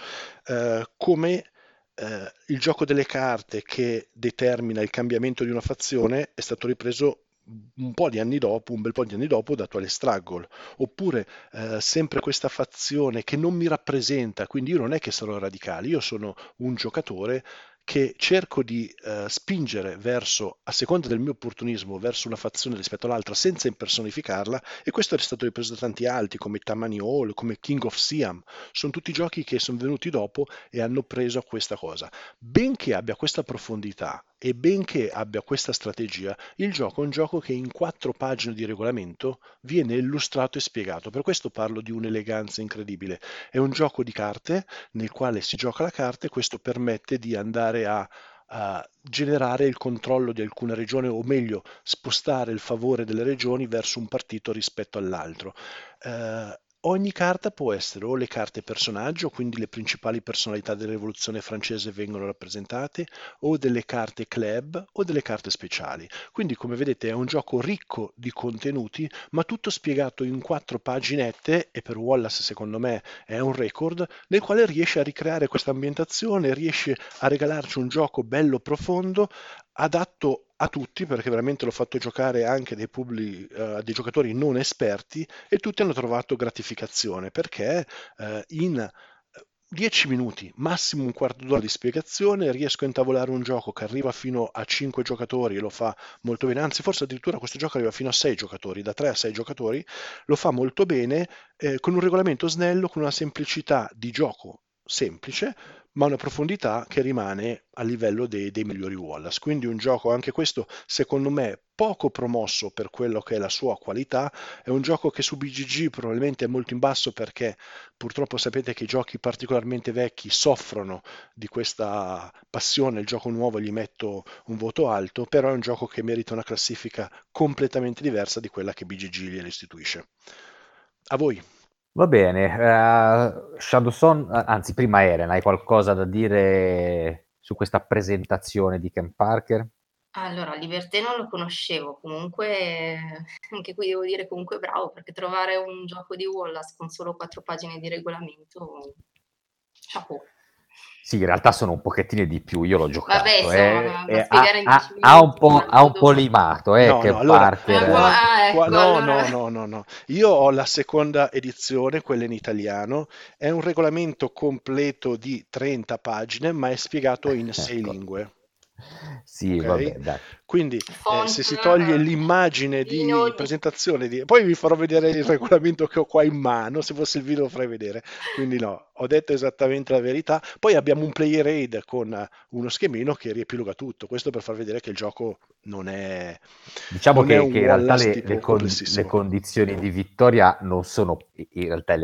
eh, come eh, il gioco delle carte che determina il cambiamento di una fazione è stato ripreso un po' di anni dopo, un bel po' di anni dopo, da attuale Struggle, oppure eh, sempre questa fazione che non mi rappresenta, quindi io non è che sarò radicale, io sono un giocatore che cerco di eh, spingere verso, a seconda del mio opportunismo, verso una fazione rispetto all'altra senza impersonificarla e questo è stato ripreso da tanti altri come Tammany Hall, come King of Siam, sono tutti giochi che sono venuti dopo e hanno preso questa cosa. Benché abbia questa profondità e benché abbia questa strategia, il gioco è un gioco che in quattro pagine di regolamento viene illustrato e spiegato, per questo parlo di un'eleganza incredibile. È un gioco di carte nel quale si gioca la carta e questo permette di andare a, a generare il controllo di alcune regioni o meglio spostare il favore delle regioni verso un partito rispetto all'altro. Eh, Ogni carta può essere o le carte personaggio, quindi le principali personalità della rivoluzione francese vengono rappresentate, o delle carte club o delle carte speciali. Quindi come vedete è un gioco ricco di contenuti, ma tutto spiegato in quattro paginette e per Wallace secondo me è un record, nel quale riesce a ricreare questa ambientazione, riesce a regalarci un gioco bello profondo, adatto a tutti perché veramente l'ho fatto giocare anche dei, publi, uh, dei giocatori non esperti e tutti hanno trovato gratificazione perché uh, in 10 minuti, massimo un quarto d'ora di spiegazione, riesco a intavolare un gioco che arriva fino a 5 giocatori e lo fa molto bene, anzi forse addirittura questo gioco arriva fino a 6 giocatori, da 3 a 6 giocatori, lo fa molto bene, eh, con un regolamento snello, con una semplicità di gioco semplice, ma una profondità che rimane a livello dei, dei, migliori Wallace. Quindi un gioco, anche questo, secondo me, poco promosso per quello che è la sua qualità. È un gioco che su BGG probabilmente è molto in basso perché purtroppo sapete che i giochi particolarmente vecchi soffrono di questa passione. Il gioco nuovo gli metto un voto alto, però è un gioco che merita una classifica completamente diversa di quella che BGG gli istituisce. A voi. Va bene, uh, Shadowson, anzi prima Eren, hai qualcosa da dire su questa presentazione di Ken Parker? Allora, Liberté non lo conoscevo, comunque anche qui devo dire comunque bravo, perché trovare un gioco di Wallace con solo quattro pagine di regolamento, chapeau. Sì, in realtà sono un pochettino di più, io l'ho giocato. Vabbè, eh, eh, ha, ha, ha, un po', ha un po' limato, eh, No, che no, allora, Parker... Ah, ah, ecco, no, allora. no, no, no, no. Io ho la seconda edizione, quella in italiano. È un regolamento completo di 30 pagine, ma è spiegato in sei Ecco. lingue. Sì, Ok? vabbè, dai. Quindi eh, se si toglie l'immagine di presentazione, di... poi vi farò vedere il regolamento che ho qua in mano, se fosse il video lo farei vedere. Quindi no, ho detto esattamente la verità. Poi abbiamo un player aid con uno schemino che riepiloga tutto, questo per far vedere che il gioco non è... Diciamo non è che, un che in realtà le, le con- le condizioni di vittoria non sono in realtà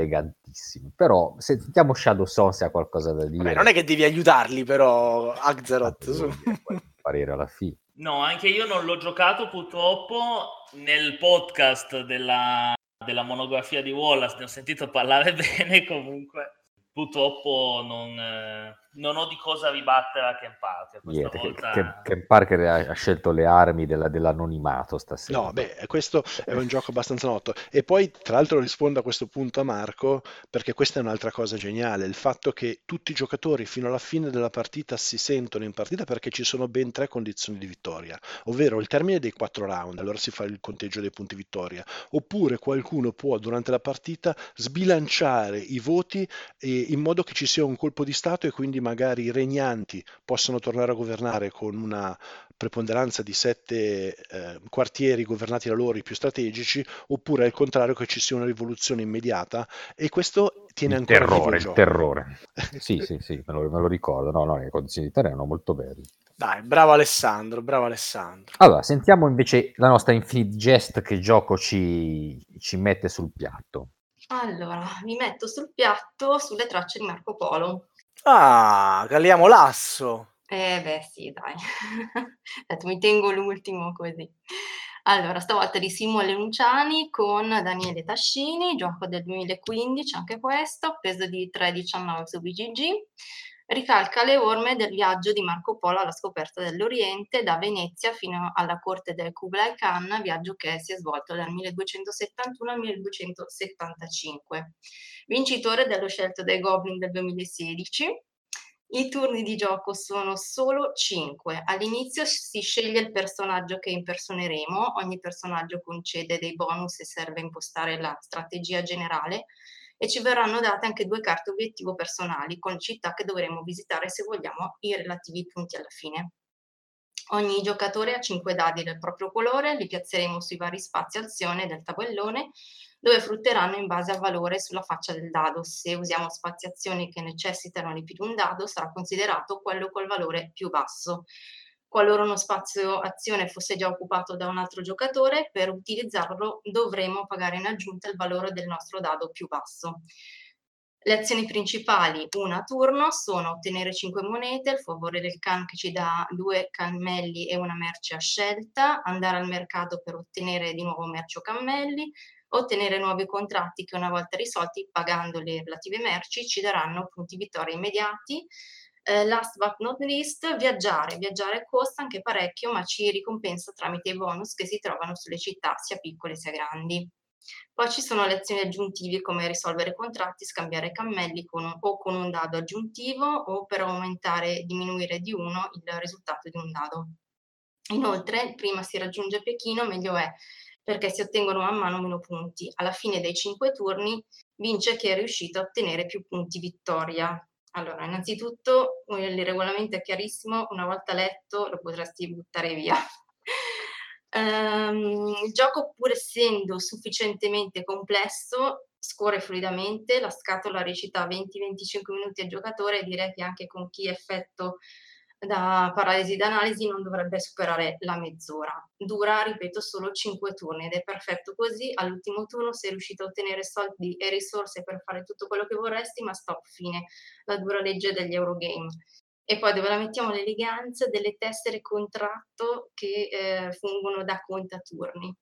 elegantissime, però sentiamo Shadow Son se ha qualcosa da dire. Vabbè, non è che devi aiutarli, però. Infatti, su. [laughs] parere alla fine. No, anche io non l'ho giocato purtroppo nel podcast della, della monografia di Wallace, ne ho sentito parlare [laughs] bene comunque. Purtroppo non, eh, non ho di cosa ribattere a Ken Parker questa Niente, che, volta. che- Ken Parker ha, ha scelto le armi della- dell'anonimato stasera. No, beh, questo è un gioco abbastanza noto. E poi, tra l'altro, rispondo a questo punto a Marco, perché questa è un'altra cosa geniale, il fatto che tutti i giocatori fino alla fine della partita si sentono in partita perché ci sono ben tre condizioni di vittoria, ovvero il termine dei quattro round, allora si fa il conteggio dei punti vittoria, oppure qualcuno può durante la partita sbilanciare i voti eh, in modo che ci sia un colpo di Stato e quindi magari i regnanti possano tornare a governare con una preponderanza di sette eh, quartieri governati da loro i più strategici, oppure al contrario che ci sia una rivoluzione immediata e questo tiene il ancora terrore, il il terrore. [laughs] Sì, sì, sì, me lo, me lo ricordo. No, no, le condizioni di terra erano molto belle. Dai, bravo Alessandro, bravo Alessandro. Allora, sentiamo invece la nostra Infinite Jest che gioco ci, ci mette sul piatto. Allora, vi metto sul piatto sulle tracce di Marco Polo. Ah, caliamo l'asso. Eh beh, sì, dai. [laughs] Detto, mi tengo l'ultimo così. Allora, stavolta di Simone Luciani con Daniele Tascini, gioco del 2015, anche questo, peso di 3,19 su BGG. Ricalca le orme del viaggio di Marco Polo alla scoperta dell'Oriente da Venezia fino alla corte del Kublai Khan, viaggio che si è svolto dal 1271 al 1275. Vincitore dello scelto dai Goblin del 2016. I turni di gioco sono solo 5. All'inizio si sceglie il personaggio che impersoneremo, ogni personaggio concede dei bonus e serve a impostare la strategia generale e ci verranno date anche due carte obiettivo personali con città che dovremo visitare se vogliamo i relativi punti alla fine. Ogni giocatore ha 5 dadi del proprio colore, li piazzeremo sui vari spazi azione del tabellone dove frutteranno in base al valore sulla faccia del dado. Se usiamo spaziazioni che necessitano di più di un dado, sarà considerato quello col valore più basso. Qualora uno spazio azione fosse già occupato da un altro giocatore, per utilizzarlo dovremo pagare in aggiunta il valore del nostro dado più basso. Le azioni principali, una a turno, sono ottenere 5 monete, il favore del can che ci dà due cammelli e una merce a scelta, andare al mercato per ottenere di nuovo merce o cammelli, ottenere nuovi contratti che una volta risolti, pagando le relative merci, ci daranno punti vittoria immediati. Eh, last but not least, viaggiare. Viaggiare costa anche parecchio, ma ci ricompensa tramite i bonus che si trovano sulle città, sia piccole sia grandi. Poi ci sono le azioni aggiuntive come risolvere contratti, scambiare cammelli con o con un dado aggiuntivo o per aumentare diminuire di uno il risultato di un dado. Inoltre, prima si raggiunge Pechino, meglio è, perché si ottengono man mano meno punti. Alla fine dei cinque turni vince chi è riuscito a ottenere più punti vittoria. Allora, innanzitutto il regolamento è chiarissimo, una volta letto lo potresti buttare via. um, [laughs] il gioco, pur essendo sufficientemente complesso, scorre fluidamente, la scatola recita 20-25 minuti al giocatore e direi che anche con chi è effetto da paralisi d'analisi non dovrebbe superare la mezz'ora. Dura, ripeto, solo 5 turni ed è perfetto così. All'ultimo turno sei riuscito a ottenere soldi e risorse per fare tutto quello che vorresti, ma stop, fine. La dura legge degli Eurogame. E poi dove la mettiamo l'eleganza delle tessere contratto che eh, fungono da contaturni.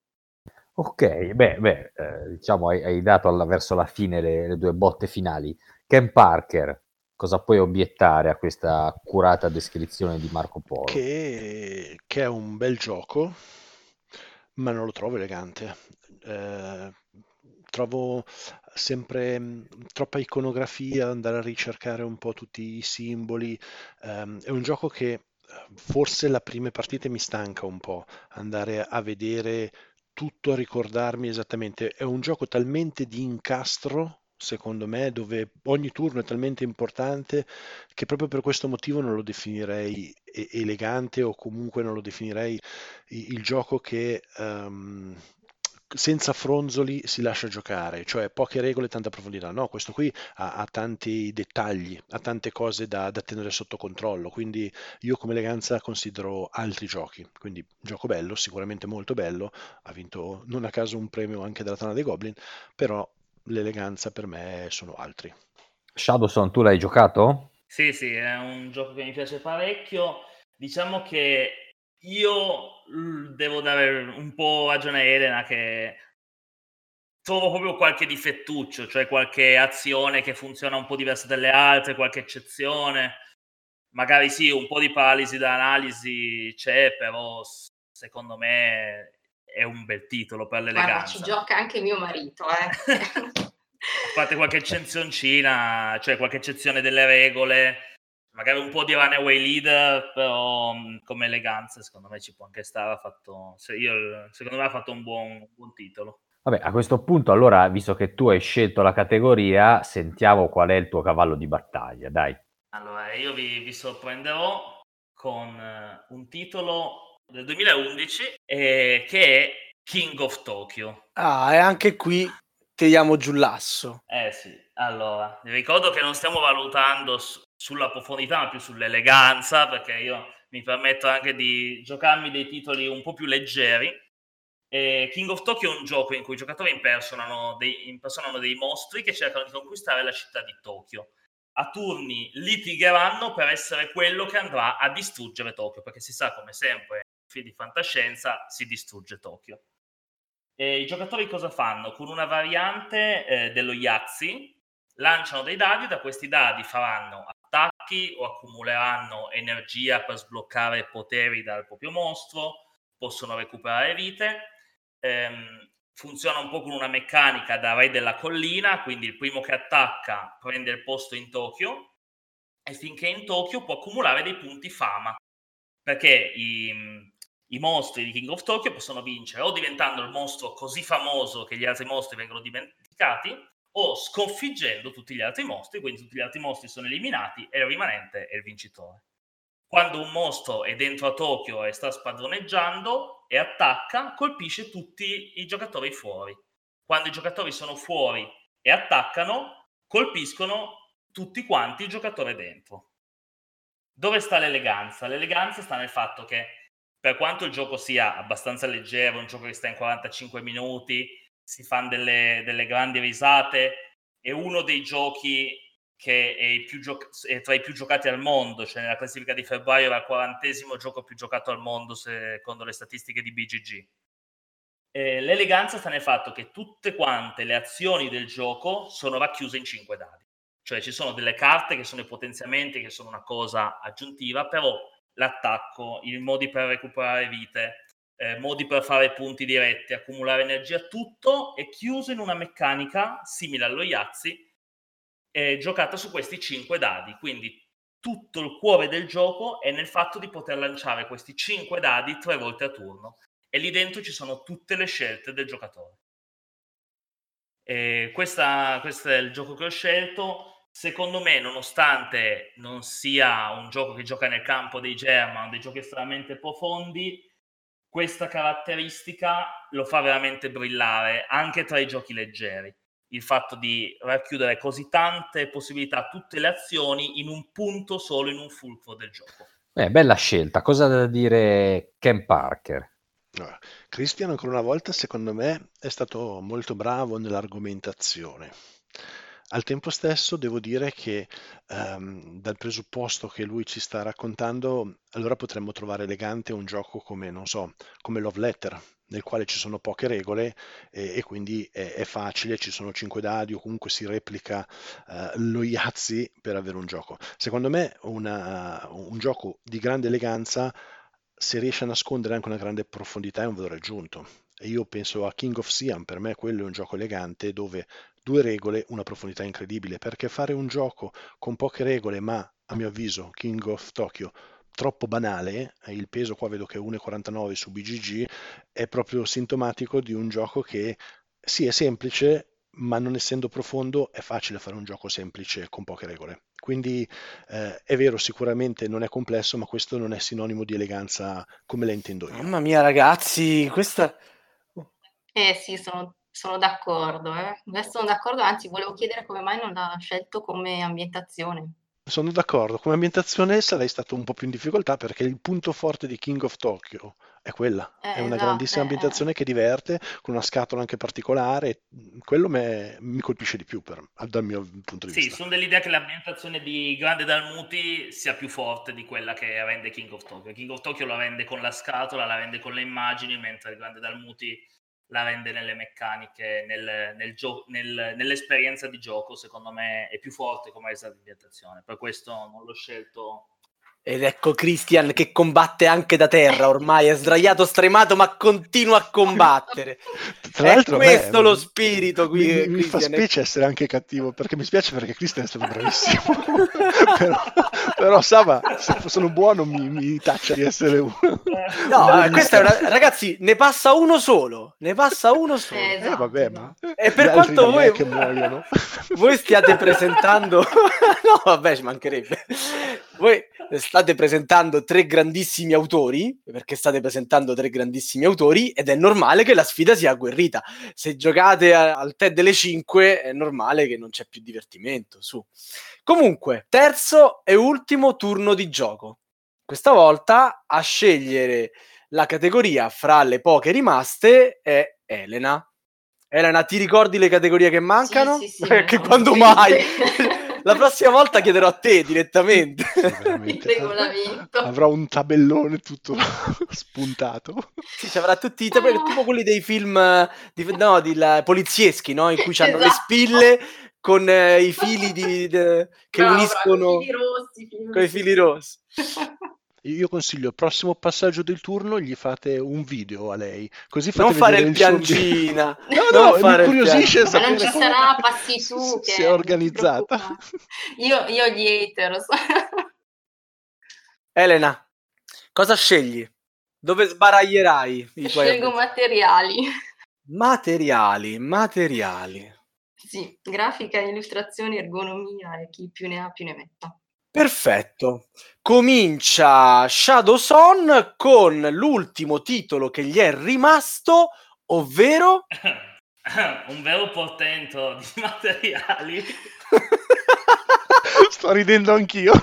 Ok, beh, beh eh, diciamo hai, hai dato alla, verso la fine le, le due botte finali. Ken Parker, cosa puoi obiettare a questa accurata descrizione di Marco Polo? Che, che è un bel gioco, ma non lo trovo elegante. Eh, trovo sempre mh, troppa iconografia, andare a ricercare un po' tutti i simboli. Um, è un gioco che eh, forse la prime partite mi stanca un po', andare a vedere tutto, a ricordarmi esattamente. È un gioco talmente di incastro secondo me, dove ogni turno è talmente importante che proprio per questo motivo non lo definirei elegante o comunque non lo definirei il gioco che um, senza fronzoli si lascia giocare, cioè poche regole e tanta profondità. No, questo qui ha, ha tanti dettagli, ha tante cose da, da, tenere sotto controllo, quindi io come eleganza considero altri giochi. Quindi gioco bello, sicuramente molto bello, ha vinto non a caso un premio anche dalla Tana dei Goblin, però l'eleganza per me sono altri. Shadowson, tu l'hai giocato? Sì, sì, è un gioco che mi piace parecchio. Diciamo che io devo dare un po' ragione a Elena che trovo proprio qualche difettuccio, cioè qualche azione che funziona un po' diversa dalle altre, qualche eccezione. Magari sì, un po' di paralisi da analisi c'è, però secondo me è un bel titolo per l'eleganza. Guarda, ci gioca anche mio marito, eh. [laughs] Fate qualche eccezioncina, cioè qualche eccezione delle regole, magari un po' di runaway leader, però mm, come eleganza secondo me ci può anche stare. Ha fatto, se io, secondo me ha fatto un buon, un buon titolo. Vabbè, a questo punto, allora, visto che tu hai scelto la categoria, sentiamo qual è il tuo cavallo di battaglia, dai. Allora, io vi, vi sorprenderò con uh, un titolo del 2011 eh, che è King of Tokyo. Ah, e anche qui tiriamo giù l'asso. Eh sì, allora, vi ricordo che non stiamo valutando su- sulla profondità, ma più sull'eleganza, perché io mi permetto anche di giocarmi dei titoli un po' più leggeri. E King of Tokyo è un gioco in cui i giocatori impersonano dei, impersonano dei mostri che cercano di conquistare la città di Tokyo a turni litigheranno per essere quello che andrà a distruggere Tokyo, perché si sa come sempre film di fantascienza si distrugge Tokyo. E I giocatori cosa fanno? Con una variante eh, dello Yazzi lanciano dei dadi, da questi dadi faranno attacchi o accumuleranno energia per sbloccare poteri dal proprio mostro, possono recuperare vite. Ehm, funziona un po' con una meccanica da re della collina, quindi il primo che attacca prende il posto in Tokyo e finché è in Tokyo può accumulare dei punti fama perché i, i mostri di King of Tokyo possono vincere o diventando il mostro così famoso che gli altri mostri vengono dimenticati o sconfiggendo tutti gli altri mostri, quindi tutti gli altri mostri sono eliminati e il rimanente è il vincitore. Quando un mostro è dentro a Tokyo e sta spadroneggiando e attacca, colpisce tutti i giocatori fuori. Quando i giocatori sono fuori e attaccano, colpiscono tutti quanti il giocatore dentro. Dove sta l'eleganza? L'eleganza sta nel fatto che per quanto il gioco sia abbastanza leggero, un gioco che sta in 45 minuti, si fanno delle, delle grandi risate, è uno dei giochi che è, gio- è, tra i più giocati al mondo, cioè nella classifica di febbraio era il quarantesimo gioco più giocato al mondo secondo le statistiche di BGG. Eh, l'eleganza sta nel fatto che tutte quante le azioni del gioco sono racchiuse in 5 dadi, cioè ci sono delle carte che sono i potenziamenti, che sono una cosa aggiuntiva, però l'attacco, i modi per recuperare vite, eh, modi per fare punti diretti, accumulare energia, tutto è chiuso in una meccanica simile allo Yazzi, eh, giocata su questi cinque dadi. Quindi tutto il cuore del gioco è nel fatto di poter lanciare questi cinque dadi tre volte a turno. E lì dentro ci sono tutte le scelte del giocatore. E questa, questo è il gioco che ho scelto secondo me, nonostante non sia un gioco che gioca nel campo dei German, dei giochi estremamente profondi, questa caratteristica lo fa veramente brillare anche tra i giochi leggeri. Il fatto di racchiudere così tante possibilità, tutte le azioni in un punto solo, in un fulcro del gioco. Beh, bella scelta. Cosa da dire Ken Parker? Christian ancora una volta secondo me è stato molto bravo nell'argomentazione. Al tempo stesso devo dire che ehm, dal presupposto che lui ci sta raccontando, allora potremmo trovare elegante un gioco come, non so, come Love Letter, nel quale ci sono poche regole e, e quindi è, è, facile, ci sono cinque dadi o comunque si replica eh, lo Yazzi per avere un gioco. Secondo me una, un gioco di grande eleganza se riesce a nascondere anche una grande profondità è un valore aggiunto. Io penso a King of Siam, per me quello è un gioco elegante dove due regole, una profondità incredibile, perché fare un gioco con poche regole, ma a mio avviso King of Tokyo troppo banale, il peso qua vedo che è 1,49 su BGG, è proprio sintomatico di un gioco che sì è semplice, ma non essendo profondo è facile fare un gioco semplice con poche regole. Quindi eh, è vero, sicuramente non è complesso, ma questo non è sinonimo di eleganza come la intendo io. Mamma mia, ragazzi, questa. Eh sì, sono, sono d'accordo. Eh. Sono d'accordo, anzi, volevo chiedere come mai non l'ha scelto come ambientazione. Sono d'accordo, come ambientazione sarei stato un po' più in difficoltà perché il punto forte di King of Tokyo è quella, Eh, è una esatto, grandissima eh, eh. ambientazione che diverte, con una scatola anche particolare, quello me- mi colpisce di più per- dal mio punto di Sì, vista. sono dell'idea che l'ambientazione di Grande Dalmuti sia più forte di quella che rende King of Tokyo. King of Tokyo la rende con la scatola, la rende con le immagini, mentre Grande Dalmuti la rende nelle meccaniche, nel- nel gio- nel- nell'esperienza di gioco, secondo me è più forte come ambientazione. Per questo non l'ho scelto. Ed ecco Christian che combatte anche da terra, ormai è sdraiato, stremato, ma continua a combattere. Tra È l'altro, me- questo lo spirito qui, Mi, mi- mi fa specie essere anche cattivo, perché mi spiace perché Christian è stato bravissimo. [laughs] però, però Sava, se sono buono, mi, mi taccia di essere uno. No, eh, questa è una... ragazzi, ne passa uno solo, ne passa uno solo. Eh, Eh, vabbè, ma E per quanto è voi- che muoiono. Voi stiate presentando, [laughs] no, vabbè, ci mancherebbe. Voi state presentando tre grandissimi autori, perché state presentando tre grandissimi autori, ed è normale che la sfida sia agguerrita. Se giocate a- al TED delle 5, è normale che non c'è più divertimento. Su. Comunque, terzo e ultimo turno di gioco. Questa volta a scegliere la categoria fra le poche rimaste è Elena. Elena, ti ricordi le categorie che mancano? Sì, sì, [laughs] sì, che no, quando mai? [laughs] La prossima volta chiederò a te direttamente. Il regolamento. Avrò un tabellone tutto [laughs] spuntato. Sì, ci avrà tutti i tabelli, tipo quelli dei film di, no, di la- polizieschi, no? In cui hanno le Esatto. spille con eh, i fili di- de- che Bravo, uniscono bravo, i fili rossi, con i fili rossi. [laughs] Io consiglio, il prossimo passaggio del turno gli fate un video a lei, così fate Non fare vedere il suo. [laughs] No, Non no, fare mi il incuriosisce piano. Ma non sapere ci sarà, [laughs] passi tu se- che se è non organizzata. Io, io gli hater. so- [laughs] Elena, cosa scegli? Dove sbaraglierai i tuoi Scelgo materiali. materiali? Materiali. Sì, grafica, illustrazioni, ergonomia e chi più ne ha più ne metta. Perfetto. Comincia Shadow Son con l'ultimo titolo che gli è rimasto, ovvero [laughs] Un vero portento di [laughs] materiali. [laughs] Sto ridendo anch'io.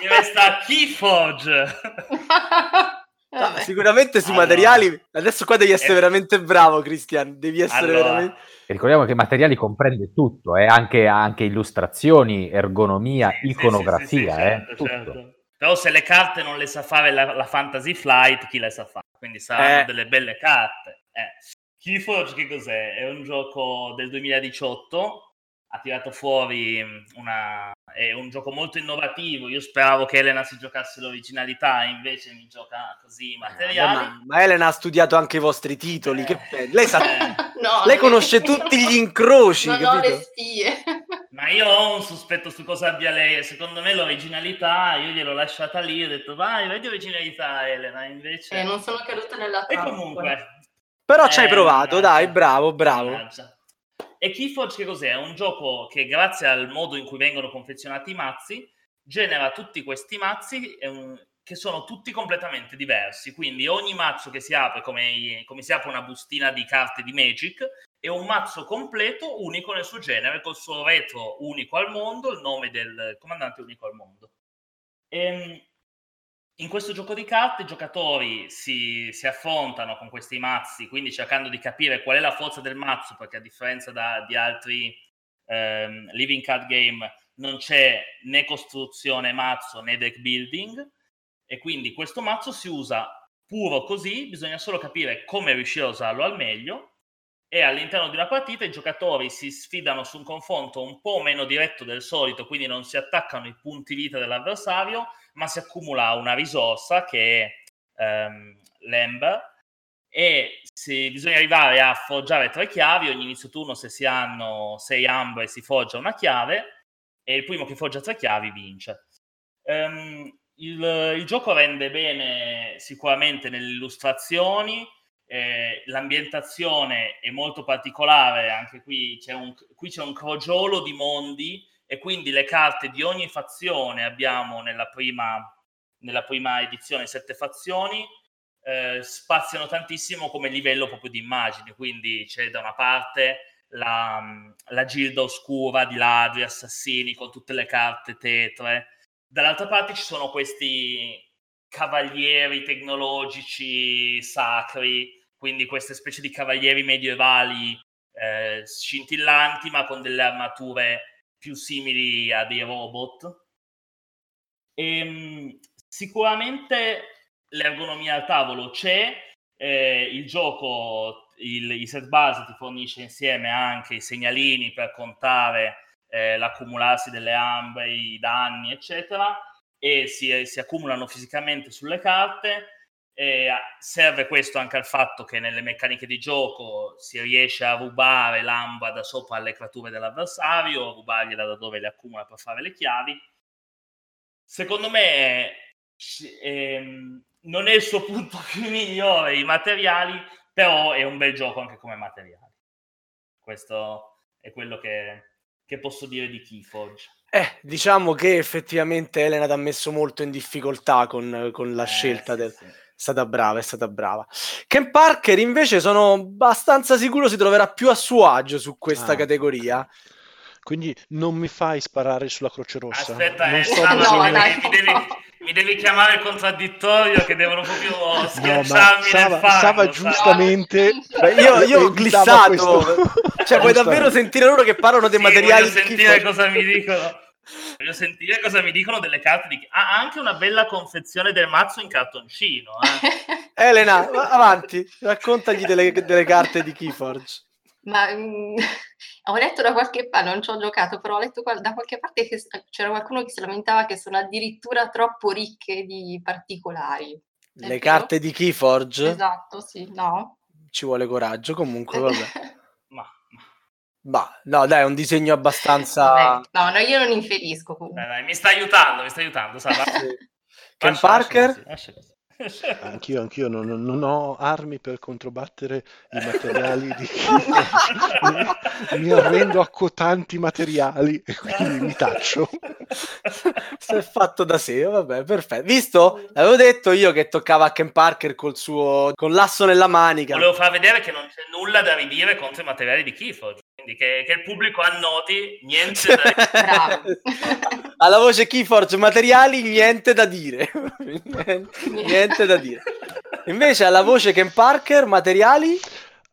Mi resta Keyforge. Ah, sicuramente sui Allora. materiali. Adesso qua devi essere Eh. veramente bravo, Cristian. Devi essere Allora, veramente. Ricordiamo che materiali comprende tutto, eh, anche, anche illustrazioni, ergonomia, Sì, sì, iconografia, sì, sì, sì, eh, certo, tutto. certo. Però se le carte non le sa fare la, la Fantasy Flight, chi le sa fare? Quindi saranno Eh. delle belle carte. Eh. Keyforge che cos'è? È un gioco del 2018, ha tirato fuori una... è un gioco molto innovativo, io speravo che Elena si giocasse l'originalità, invece mi gioca così i materiali. Ma, ma Elena ha studiato anche i vostri titoli. Che bello. Lei, sa- Eh. [laughs] No, lei conosce tutti gli incroci, Non ho capito? le. [laughs] Ma io ho un sospetto su cosa abbia lei. e Secondo me l'originalità, io gliel'ho lasciata lì. Ho detto, vai, vedi originalità, Elena. Invece, Eh, non sono caduta nella e trappola. comunque, Però ci hai Eh, provato, dai, bravo, bravo. mannaggia. E Keyforge che cos'è? È un gioco che grazie al modo in cui vengono confezionati i mazzi genera tutti questi mazzi um, che sono tutti completamente diversi. Quindi ogni mazzo che si apre come, come si apre una bustina di carte di Magic è un mazzo completo unico nel suo genere, col suo retro unico al mondo, il nome del comandante unico al mondo. E, ehm, in questo gioco di carte i giocatori si, si, affrontano con questi mazzi, quindi cercando di capire qual è la forza del mazzo, perché a differenza da, di altri ehm, living card game non c'è né costruzione mazzo né deck building, e quindi questo mazzo si usa puro così, bisogna solo capire come riuscire a usarlo al meglio e all'interno di una partita i giocatori si sfidano su un confronto un po' meno diretto del solito, quindi non si attaccano i punti vita dell'avversario, ma si accumula una risorsa che è ehm, l'Ember e si, bisogna arrivare a forgiare tre chiavi, ogni inizio turno se si hanno sei ambre si forgia una chiave e il primo che forgia tre chiavi vince. Um, il, il, gioco rende bene sicuramente nelle illustrazioni, eh, l'ambientazione è molto particolare, anche qui c'è, un, qui c'è un crogiolo di mondi e quindi le carte di ogni fazione abbiamo nella prima, nella prima edizione sette fazioni, eh, spaziano tantissimo come livello proprio di immagini, quindi c'è da una parte la, la gilda oscura di ladri, assassini con tutte le carte tetre, dall'altra parte ci sono questi cavalieri tecnologici sacri, quindi queste specie di cavalieri medievali eh, scintillanti ma con delle armature più simili a dei robot. E, ehm, sicuramente l'ergonomia al tavolo c'è, eh, il gioco, il, il, set base ti fornisce insieme anche i segnalini per contare eh, l'accumularsi delle ambre, i danni, eccetera, e si, si accumulano fisicamente sulle carte e serve questo anche al fatto che nelle meccaniche di gioco si riesce a rubare l'amba da sopra alle creature dell'avversario, rubargliela da dove le accumula per fare le chiavi. Secondo me ehm, non è il suo punto [laughs] più migliore i materiali, però è un bel gioco anche come materiali. Questo è quello che, che posso dire di Keyforge. Eh, diciamo che effettivamente Elena ti ha messo molto in difficoltà con, con la eh, scelta sì, del... Sì stata brava, è stata brava. Ken Parker invece sono abbastanza sicuro si troverà più a suo agio su questa ah, categoria. Quindi non mi fai sparare sulla Croce Rossa. Aspetta, non eh, sto no, no, mi, devi, mi, devi, chiamare il contraddittorio che devono proprio schiacciarmi no, Sava, Sava giustamente Beh, io, io ho glissato. cioè, vuoi davvero sentire loro che parlano dei sì, materiali? Voglio sentire cosa mi dicono. Voglio sentire cosa mi dicono delle carte di... Ha anche una bella confezione del mazzo in cartoncino. Eh. [laughs] Elena, avanti, raccontagli delle, delle carte di Keyforge. Ma mh, mm, [laughs] ho letto da qualche parte, non ci ho giocato, però ho letto da qualche parte che c'era qualcuno che si lamentava che sono addirittura troppo ricche di particolari. Le carte di Keyforge? Esatto, sì, no. Ci vuole coraggio, comunque, vabbè. Bah, no, dai, è un disegno abbastanza. no, no, io non inferisco comunque. Dai, dai, mi sta aiutando, mi sta aiutando. Sì. Ken Parker? Lascia Anch'io, anch'io non, non, ho armi per controbattere i [laughs] materiali di mi, mi arrendo a cotanti materiali e quindi mi taccio. Si è fatto da sé, vabbè, perfetto. Visto? L'avevo detto io che toccava a Ken Parker col suo con l'asso nella manica. Volevo far vedere che non c'è nulla da ridire contro i materiali di Keyforge. Quindi che, che, il pubblico annoti niente da [laughs] alla voce Keyforge materiali niente da dire. Niente, niente da dire. Invece alla voce Ken Parker materiali?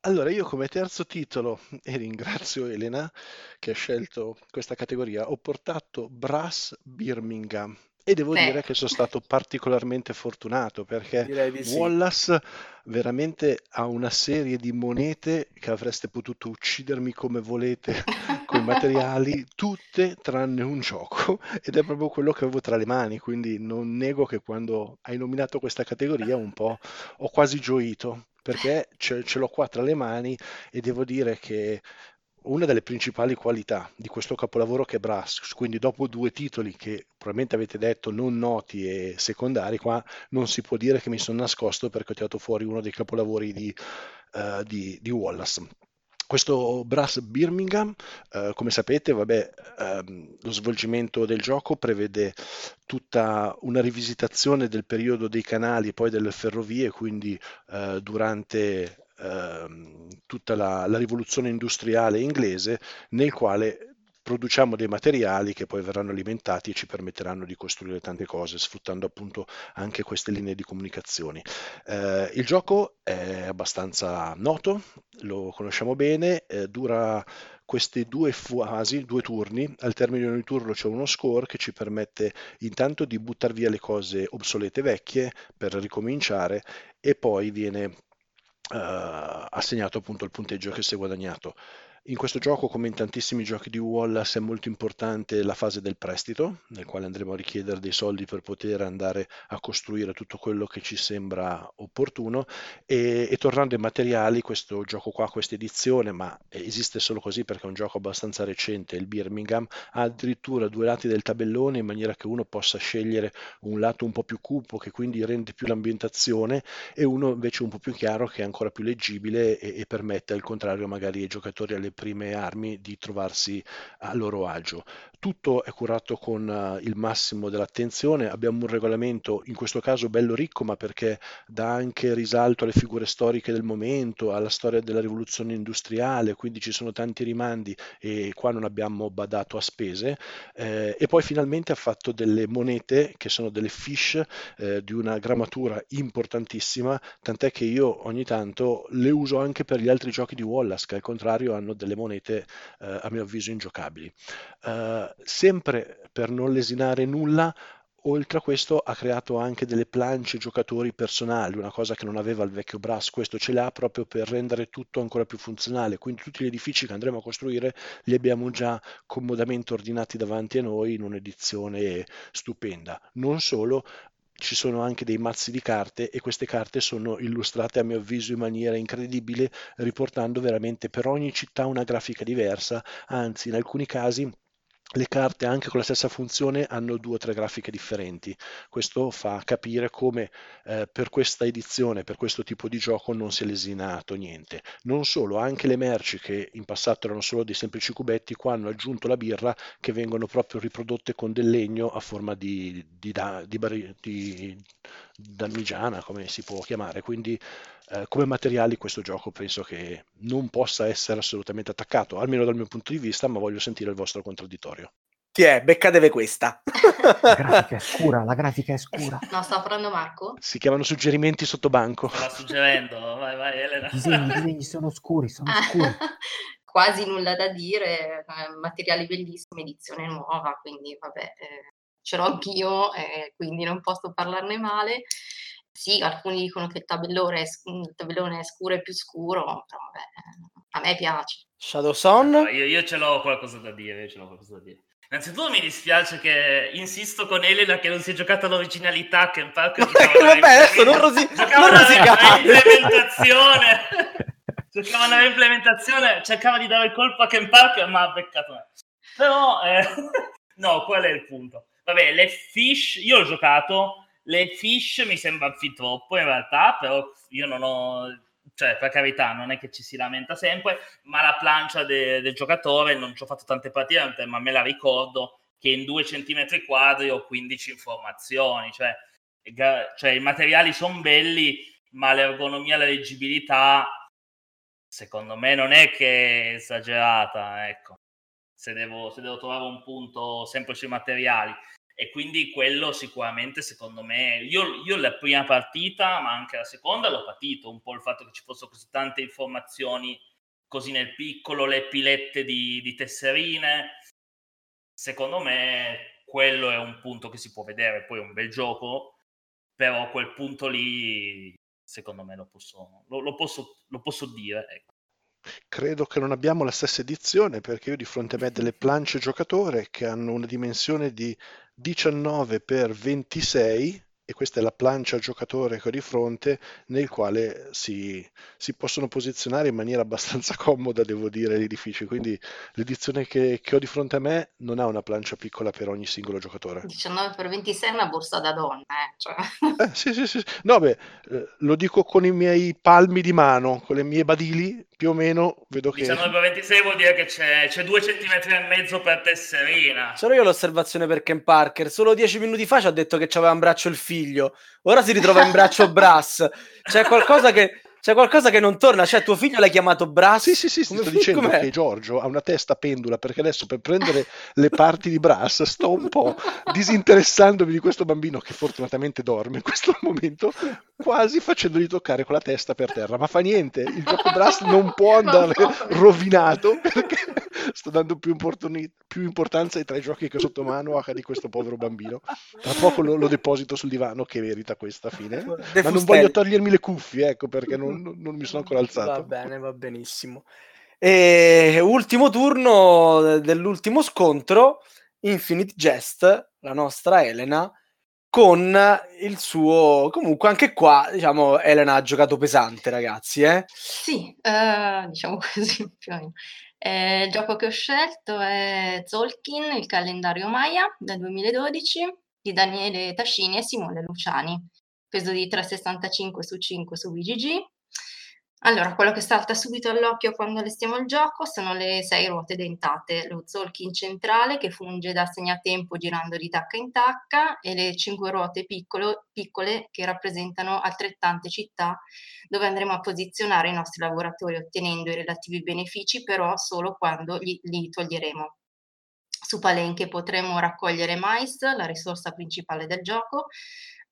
Allora io come terzo titolo e ringrazio Elena che ha scelto questa categoria ho portato Brass Birmingham e devo Beh. dire che sono stato particolarmente fortunato perché sì. Wallace veramente ha una serie di monete che avreste potuto uccidermi come volete con i materiali, [laughs] tutte tranne un gioco ed è proprio quello che avevo tra le mani, quindi non nego che quando hai nominato questa categoria un po' ho quasi gioito perché ce, ce l'ho qua tra le mani e devo dire che una delle principali qualità di questo capolavoro che è Brass, quindi dopo due titoli che probabilmente avete detto non noti e secondari, qua non si può dire che mi sono nascosto perché ho tirato fuori uno dei capolavori di, uh, di, di Wallace. questo Brass Birmingham, eh, come sapete, vabbè, ehm, lo svolgimento del gioco prevede tutta una rivisitazione del periodo dei canali e poi delle ferrovie, quindi eh, durante ehm, tutta la, la rivoluzione industriale inglese, nel quale produciamo dei materiali che poi verranno alimentati e ci permetteranno di costruire tante cose, sfruttando appunto anche queste linee di comunicazioni. Eh, il gioco è abbastanza noto, lo conosciamo bene, eh, dura queste due fasi, due turni, al termine di ogni turno c'è uno score che ci permette intanto di buttare via le cose obsolete vecchie per ricominciare e poi viene uh, assegnato appunto il punteggio che si è guadagnato. In questo gioco, come in tantissimi giochi di Wallace, è molto importante la fase del prestito, nel quale andremo a richiedere dei soldi per poter andare a costruire tutto quello che ci sembra opportuno. E, e tornando ai materiali, questo gioco qua, questa edizione, ma esiste solo così perché è un gioco abbastanza recente, il Birmingham, ha addirittura due lati del tabellone in maniera che uno possa scegliere un lato un po' più cupo che quindi rende più l'ambientazione e uno invece un po' più chiaro che è ancora più leggibile e, e permette al contrario magari ai giocatori alle prime armi di trovarsi a loro agio. Tutto è curato con uh, il massimo dell'attenzione, abbiamo un regolamento in questo caso bello ricco ma perché dà anche risalto alle figure storiche del momento, alla storia della rivoluzione industriale, quindi ci sono tanti rimandi e qua non abbiamo badato a spese eh, e poi finalmente ha fatto delle monete che sono delle fish eh, di una grammatura importantissima, tant'è che io ogni tanto le uso anche per gli altri giochi di Wallace che al contrario hanno delle monete eh, a mio avviso ingiocabili. Uh, sempre per non lesinare nulla, oltre a questo ha creato anche delle planche giocatori personali, una cosa che non aveva il vecchio Brass, questo ce l'ha proprio per rendere tutto ancora più funzionale, quindi tutti gli edifici che andremo a costruire li abbiamo già comodamente ordinati davanti a noi in un'edizione stupenda. Non solo, ci sono anche dei mazzi di carte e queste carte sono illustrate a mio avviso in maniera incredibile, riportando veramente per ogni città una grafica diversa, anzi in alcuni casi le carte anche con la stessa funzione hanno due o tre grafiche differenti. Questo fa capire come eh, per questa edizione, per questo tipo di gioco non si è lesinato niente. Non solo, anche le merci che in passato erano solo dei semplici cubetti, qua hanno aggiunto la birra che vengono proprio riprodotte con del legno a forma di, di, di, di, di damigiana, come si può chiamare. Quindi eh, come materiali questo gioco penso che non possa essere assolutamente attaccato, almeno dal mio punto di vista, ma voglio sentire il vostro contraddittorio. Chi è? Beccatevi questa. La [laughs] grafica è scura, la grafica è scura. No, sta parlando Marco? Si chiamano suggerimenti sotto banco. Sta suggerendo, vai, vai Elena. I disegni, disegni sono scuri, sono scuri. [laughs] Quasi nulla da dire, eh, materiali bellissimi, edizione nuova, quindi vabbè, eh, ce l'ho anch'io, eh, quindi non posso parlarne male. Sì, alcuni dicono che il tabellone è, sc- il tabellone è scuro e più scuro, però vabbè, eh, a me piace. Shadow Son? No, io, io ce l'ho qualcosa da dire, io ce l'ho qualcosa da dire. Innanzitutto mi dispiace che insisto con Elena che non si è giocata l'originalità che in Park [laughs] Vabbè, adesso non rosi- [laughs] giocava non una rosicare. implementazione [laughs] giocava una implementazione cercava di dare il colpo a Ken Park ma ha beccato me però eh, no qual è il punto vabbè le fish io ho giocato le fish mi sembra fin troppo in realtà però io non ho cioè per carità non è che ci si lamenta sempre ma la plancia de- del giocatore non ci ho fatto tante partite ma me la ricordo che in due centimetri quadri ho 15 informazioni cioè, cioè i materiali sono belli ma l'ergonomia la leggibilità secondo me non è che è esagerata ecco. Se devo, se devo trovare un punto sempre sui materiali e quindi quello sicuramente secondo me io, io la prima partita ma anche la seconda l'ho patito un po' il fatto che ci fossero così tante informazioni così nel piccolo le pilette di, di tesserine secondo me quello è un punto che si può vedere poi è un bel gioco però quel punto lì secondo me lo posso, lo, lo posso, lo posso dire ecco. Credo che non abbiamo la stessa edizione perché io di fronte a me delle planche giocatore che hanno una dimensione di 19 x 26 e questa è la plancia giocatore che ho di fronte, nel quale si, si possono posizionare in maniera abbastanza [laughs] comoda, devo dire, gli edifici. Quindi l'edizione che, che ho di fronte a me non ha una plancia piccola per ogni singolo giocatore. 19 per 26 è una borsa da donna, eh? Cioè... Eh, sì, sì, sì. No, beh, eh, lo dico con i miei palmi di mano, con le mie badili, più o meno vedo che... 19 per 26 vuol dire che c'è, c'è due centimetri e mezzo per tesserina. Sono io l'osservazione per Ken Parker. Solo dieci minuti fa ci ha detto che aveva in braccio il figlio. Ora si ritrova in braccio Brass. C'è qualcosa che c'è qualcosa che non torna, cioè tuo figlio l'hai chiamato Brass? Sì, sì, sì, sto fi- dicendo com'è? che Giorgio ha una testa pendula perché adesso per prendere le parti di Brass sto un po' disinteressandomi di questo bambino che fortunatamente dorme in questo momento, quasi facendogli toccare con la testa per terra, ma fa niente, il gioco Brass non può [laughs] andare rovinato perché sto dando più, importuni- più, importanza ai tre giochi che ho sotto mano a di questo povero bambino. Tra poco lo, lo deposito sul divano che merita questa fine, ma non voglio togliermi le cuffie, ecco perché non non, non mi sono ancora alzato. Va bene, va benissimo. E ultimo turno dell'ultimo scontro, Infinite Jest, la nostra Elena, con il suo... Comunque anche qua, diciamo, Elena ha giocato pesante, ragazzi, eh? Sì, uh, diciamo [laughs] così, più o meno. Eh, il gioco che ho scelto è Zolkin, il calendario Maya del 2012 di Daniele Tascini e Simone Luciani, peso di 3,65 su 5 su BGG, allora, quello che salta subito all'occhio quando allestiamo il gioco sono le sei ruote dentate, lo Zolkin centrale che funge da segnatempo girando di tacca in tacca e le cinque ruote piccolo, piccole che rappresentano altrettante città dove andremo a posizionare i nostri lavoratori ottenendo i relativi benefici però solo quando li, li toglieremo. Su Palenche potremo raccogliere mais, la risorsa principale del gioco,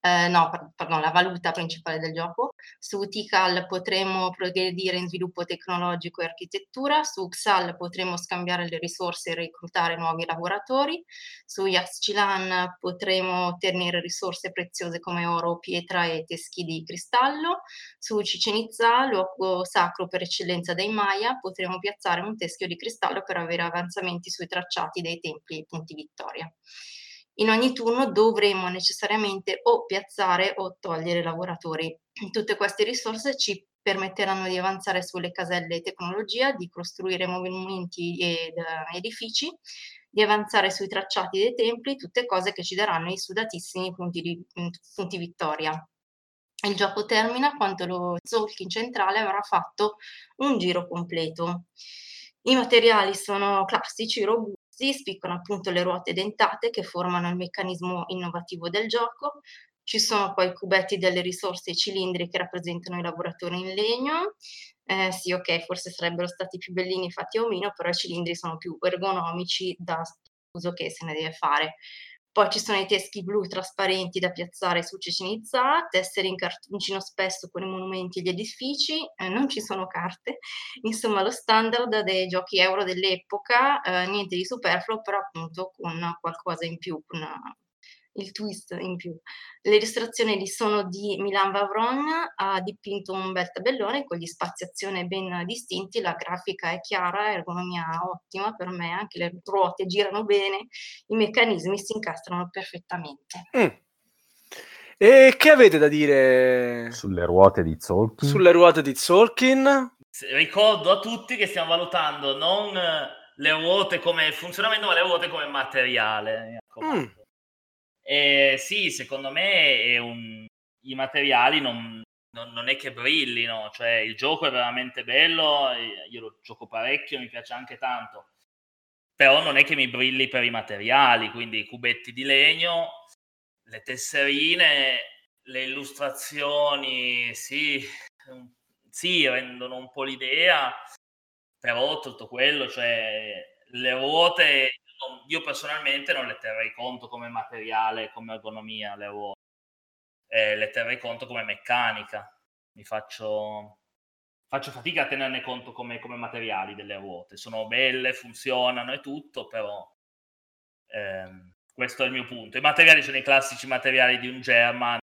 eh, no, pardon, la valuta principale del gioco. Su Tikal potremo progredire in sviluppo tecnologico e architettura, su Xal potremo scambiare le risorse e reclutare nuovi lavoratori, su Yaxchilan potremo ottenere risorse preziose come oro, pietra e teschi di cristallo, su Chichen Itza, luogo sacro per eccellenza dei Maya, potremo piazzare un teschio di cristallo per avere avanzamenti sui tracciati dei templi e punti vittoria in ogni turno dovremo necessariamente o piazzare o togliere lavoratori. Tutte queste risorse ci permetteranno di avanzare sulle caselle tecnologia, di costruire monumenti ed edifici, di avanzare sui tracciati dei templi, tutte cose che ci daranno i sudatissimi punti, di, punti vittoria. Il gioco termina quando lo Zolkin centrale avrà fatto un giro completo. I materiali sono classici, robusti, spiccano appunto le ruote dentate che formano il meccanismo innovativo del gioco. Ci sono poi i cubetti delle risorse e cilindri che rappresentano i lavoratori in legno. Eh, sì, ok, forse sarebbero stati più bellini fatti a omino, però i cilindri sono più ergonomici da uso che se ne deve fare. Poi ci sono i teschi blu trasparenti da piazzare su Cicinizza, tessere in cartoncino spesso con i monumenti e gli edifici, eh, non ci sono carte, insomma lo standard dei giochi euro dell'epoca, eh, niente di superfluo, però appunto con qualcosa in più, con il twist in più. Le illustrazioni sono di Milan Vavron, ha dipinto un bel tabellone con gli spazi azione ben distinti, la grafica è chiara, ergonomia ottima per me, anche le ruote girano bene, i meccanismi si incastrano perfettamente. Mm. E che avete da dire sulle ruote di Zolkin? Sulle ruote di Zolkin? Ricordo a tutti che stiamo valutando non le ruote come funzionamento, ma le ruote come materiale. Mm. Eh, sì, secondo me un... i materiali non, non, non, è che brillino, cioè il gioco è veramente bello, io lo gioco parecchio, mi piace anche tanto, però non è che mi brilli per i materiali, quindi i cubetti di legno, le tesserine, le illustrazioni, sì, sì, rendono un po' l'idea, però tutto quello, cioè le ruote io personalmente non le terrei conto come materiale, come ergonomia, le ruote. Eh, le terrei conto come meccanica. Mi faccio, faccio fatica a tenerne conto come, come, materiali delle ruote. Sono belle, funzionano e tutto, però ehm, questo è il mio punto. I materiali sono i classici materiali di un German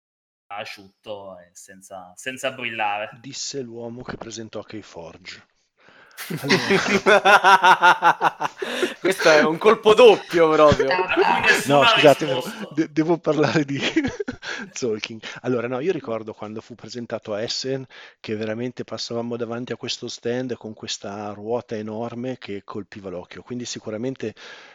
asciutto e senza, senza brillare. Disse l'uomo che presentò Keyforge. Questo è un colpo doppio proprio. No, scusate, de- devo parlare di, Zolking. Allora, no, io ricordo quando fu presentato a Essen che veramente passavamo davanti a questo stand con questa ruota enorme che colpiva l'occhio. Quindi sicuramente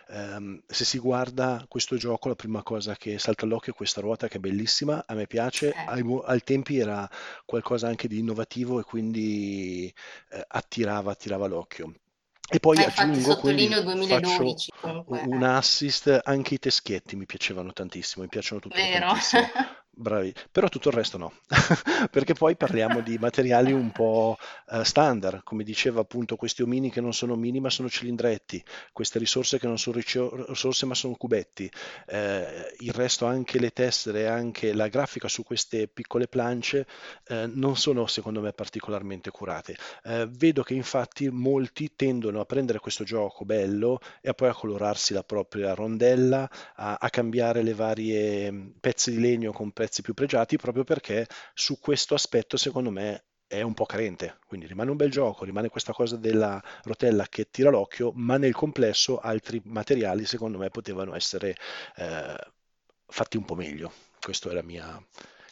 ehm, se si guarda questo gioco, la prima cosa che salta all'occhio è questa ruota che è bellissima, a me piace, Eh. ai, mo- ai tempi era qualcosa anche di innovativo e quindi eh, attirava, attirava l'occhio. E poi infatti aggiungo, quindi sottolineo faccio 2012 comunque. un eh. assist, anche i teschietti mi piacevano tantissimo, mi piacciono tuttora Vero? tantissimo. [laughs] Bravi, però tutto il resto no, [laughs] perché poi parliamo di materiali un po' eh, standard, come diceva appunto questi omini che non sono omini ma sono cilindretti, queste risorse che non sono risorse ma sono cubetti, eh, il resto anche le tessere, anche la grafica su queste piccole plance eh, non sono secondo me particolarmente curate. Eh, vedo che infatti molti tendono a prendere questo gioco bello e a poi a colorarsi la propria rondella, a, a cambiare le varie mh, pezzi di legno con pezzi più pregiati, proprio perché su questo aspetto secondo me è un po' carente. Quindi rimane un bel gioco, rimane questa cosa della rotella che tira l'occhio, ma nel complesso altri materiali secondo me potevano essere eh, fatti un po' meglio. Questo è mia,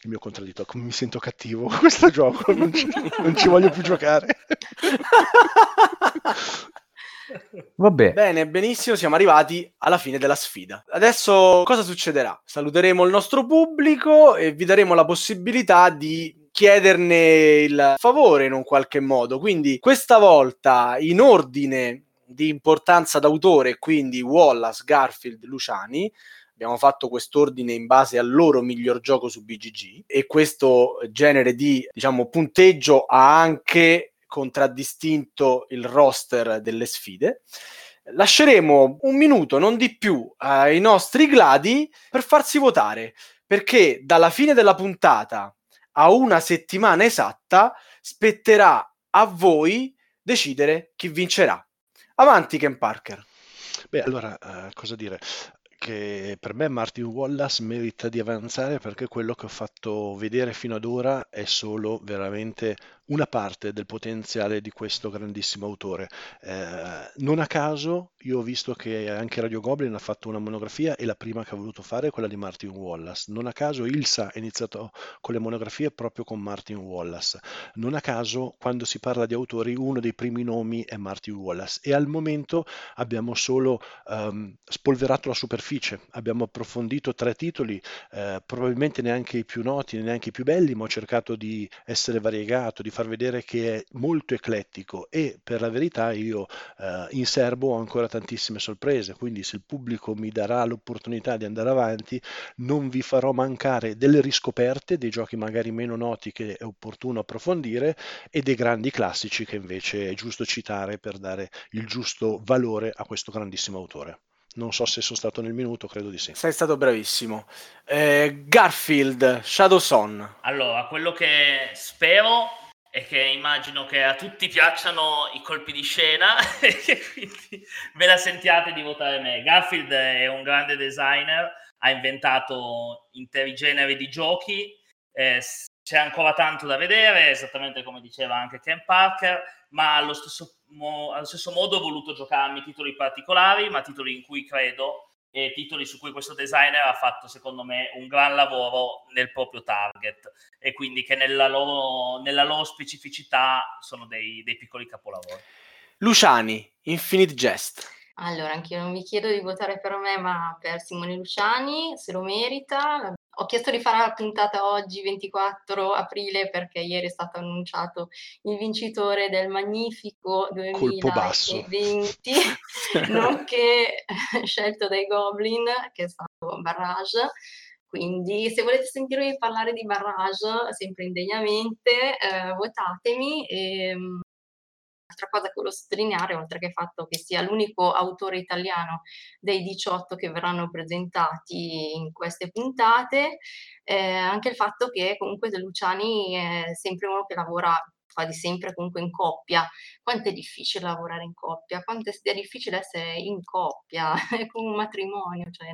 il mio contraddittorio. Mi sento cattivo questo gioco, non ci, non ci voglio più giocare. [laughs] Vabbè, Bene, benissimo, siamo arrivati alla fine della sfida. Adesso cosa succederà? Saluteremo il nostro pubblico e vi daremo la possibilità di chiederne il favore in un qualche modo. Quindi questa volta in ordine di importanza d'autore, quindi Wallace, Garfield, Luciani. Abbiamo fatto quest'ordine in base al loro miglior gioco su BGG e questo genere di, diciamo, punteggio ha anche contraddistinto il roster delle sfide. Lasceremo un minuto, non di più, ai nostri gladi per farsi votare, perché dalla fine della puntata a una settimana esatta spetterà a voi decidere chi vincerà. Avanti, Ken Parker. Beh, allora, eh, cosa dire? Che per me Martin Wallace merita di avanzare perché quello che ho fatto vedere fino ad ora è solo veramente una parte del potenziale di questo grandissimo autore. Eh, non a caso io ho visto che anche Radio Goblin ha fatto una monografia e la prima che ha voluto fare è quella di Martin Wallace. Non a caso Ilsa ha iniziato con le monografie proprio con Martin Wallace. Non a caso quando si parla di autori uno dei primi nomi è Martin Wallace e al momento abbiamo solo ehm, spolverato la superficie, abbiamo approfondito tre titoli, eh, probabilmente neanche i più noti, neanche i più belli, ma ho cercato di essere variegato, di far vedere che è molto eclettico e per la verità io eh, in serbo ho ancora tantissime sorprese, quindi se il pubblico mi darà l'opportunità di andare avanti non vi farò mancare delle riscoperte, dei giochi magari meno noti che è opportuno approfondire e dei grandi classici che invece è giusto citare per dare il giusto valore a questo grandissimo autore. Non so se sono stato nel minuto, credo di sì. Sei stato bravissimo. Eh, Garfield, Shadow Son. Allora, quello che spero è che immagino che a tutti piacciono i colpi di scena [laughs] e che quindi ve la sentiate di votare me. Garfield è un grande designer, ha inventato interi generi di giochi, eh, c'è ancora tanto da vedere, esattamente come diceva anche Ken Parker, ma allo stesso, mo- allo stesso modo ho voluto giocarmi titoli particolari, ma titoli in cui credo e titoli su cui questo designer ha fatto secondo me un gran lavoro nel proprio target e quindi che nella loro, nella loro specificità sono dei, dei piccoli capolavori. Luciani, Infinite Jest. Allora, anch'io non vi chiedo di votare per me, ma per Simone Luciani, se lo merita. Ho chiesto di fare la puntata oggi, 24 aprile, perché ieri è stato annunciato il vincitore del magnifico Colpo basso. 2020, [laughs] nonché scelto dai Goblin, che è stato Barrage. Quindi, se volete sentirmi parlare di Barrage, sempre indegnamente, eh, votatemi. E, Un'altra cosa che volevo sottolineare, oltre che il fatto che sia l'unico autore italiano dei 18 che verranno presentati in queste puntate, eh, anche il fatto che comunque De Luciani è sempre uno che lavora di sempre comunque in coppia. Quanto è difficile lavorare in coppia, quanto è difficile essere in coppia, [laughs] è come un matrimonio, cioè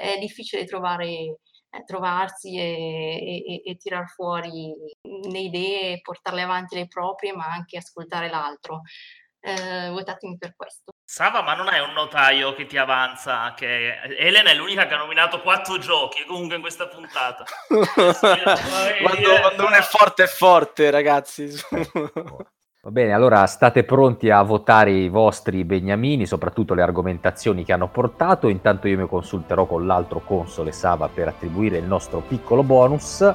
è difficile trovare trovarsi e, e, e tirar fuori le idee, portarle avanti le proprie, ma anche ascoltare l'altro. eh, votatemi per questo. Sava, ma non hai un notaio che ti avanza? Che Elena è l'unica che ha nominato quattro giochi comunque in questa puntata. quando, quando uno è forte è forte, ragazzi. Va bene, allora state pronti a votare i vostri beniamini, soprattutto le argomentazioni che hanno portato. Intanto io mi consulterò con l'altro console Sava per attribuire il nostro piccolo bonus.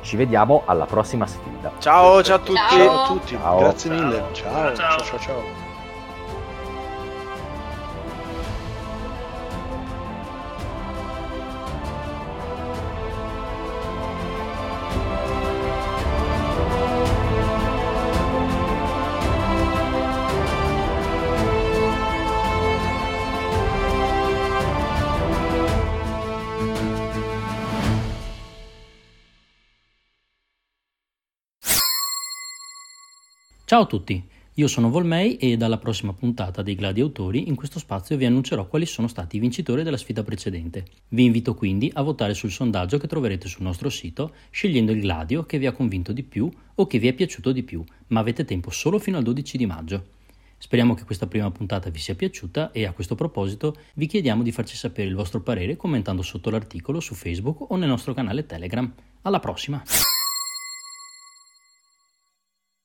Ci vediamo alla prossima sfida. Ciao, ciao a tutti. Ciao. Ciao a tutti, Ciao. grazie Ciao. mille. Ciao, Ciao, ciao, ciao. Ciao. a tutti, io sono Volmei e dalla prossima puntata dei Gladi Autori in questo spazio vi annuncerò quali sono stati i vincitori della sfida precedente. Vi invito quindi a votare sul sondaggio che troverete sul nostro sito scegliendo il gladio che vi ha convinto di più o che vi è piaciuto di più, ma avete tempo solo fino al 12 di maggio. Speriamo che questa prima puntata vi sia piaciuta e a questo proposito vi chiediamo di farci sapere il vostro parere commentando sotto l'articolo su Facebook o nel nostro canale Telegram. Alla prossima!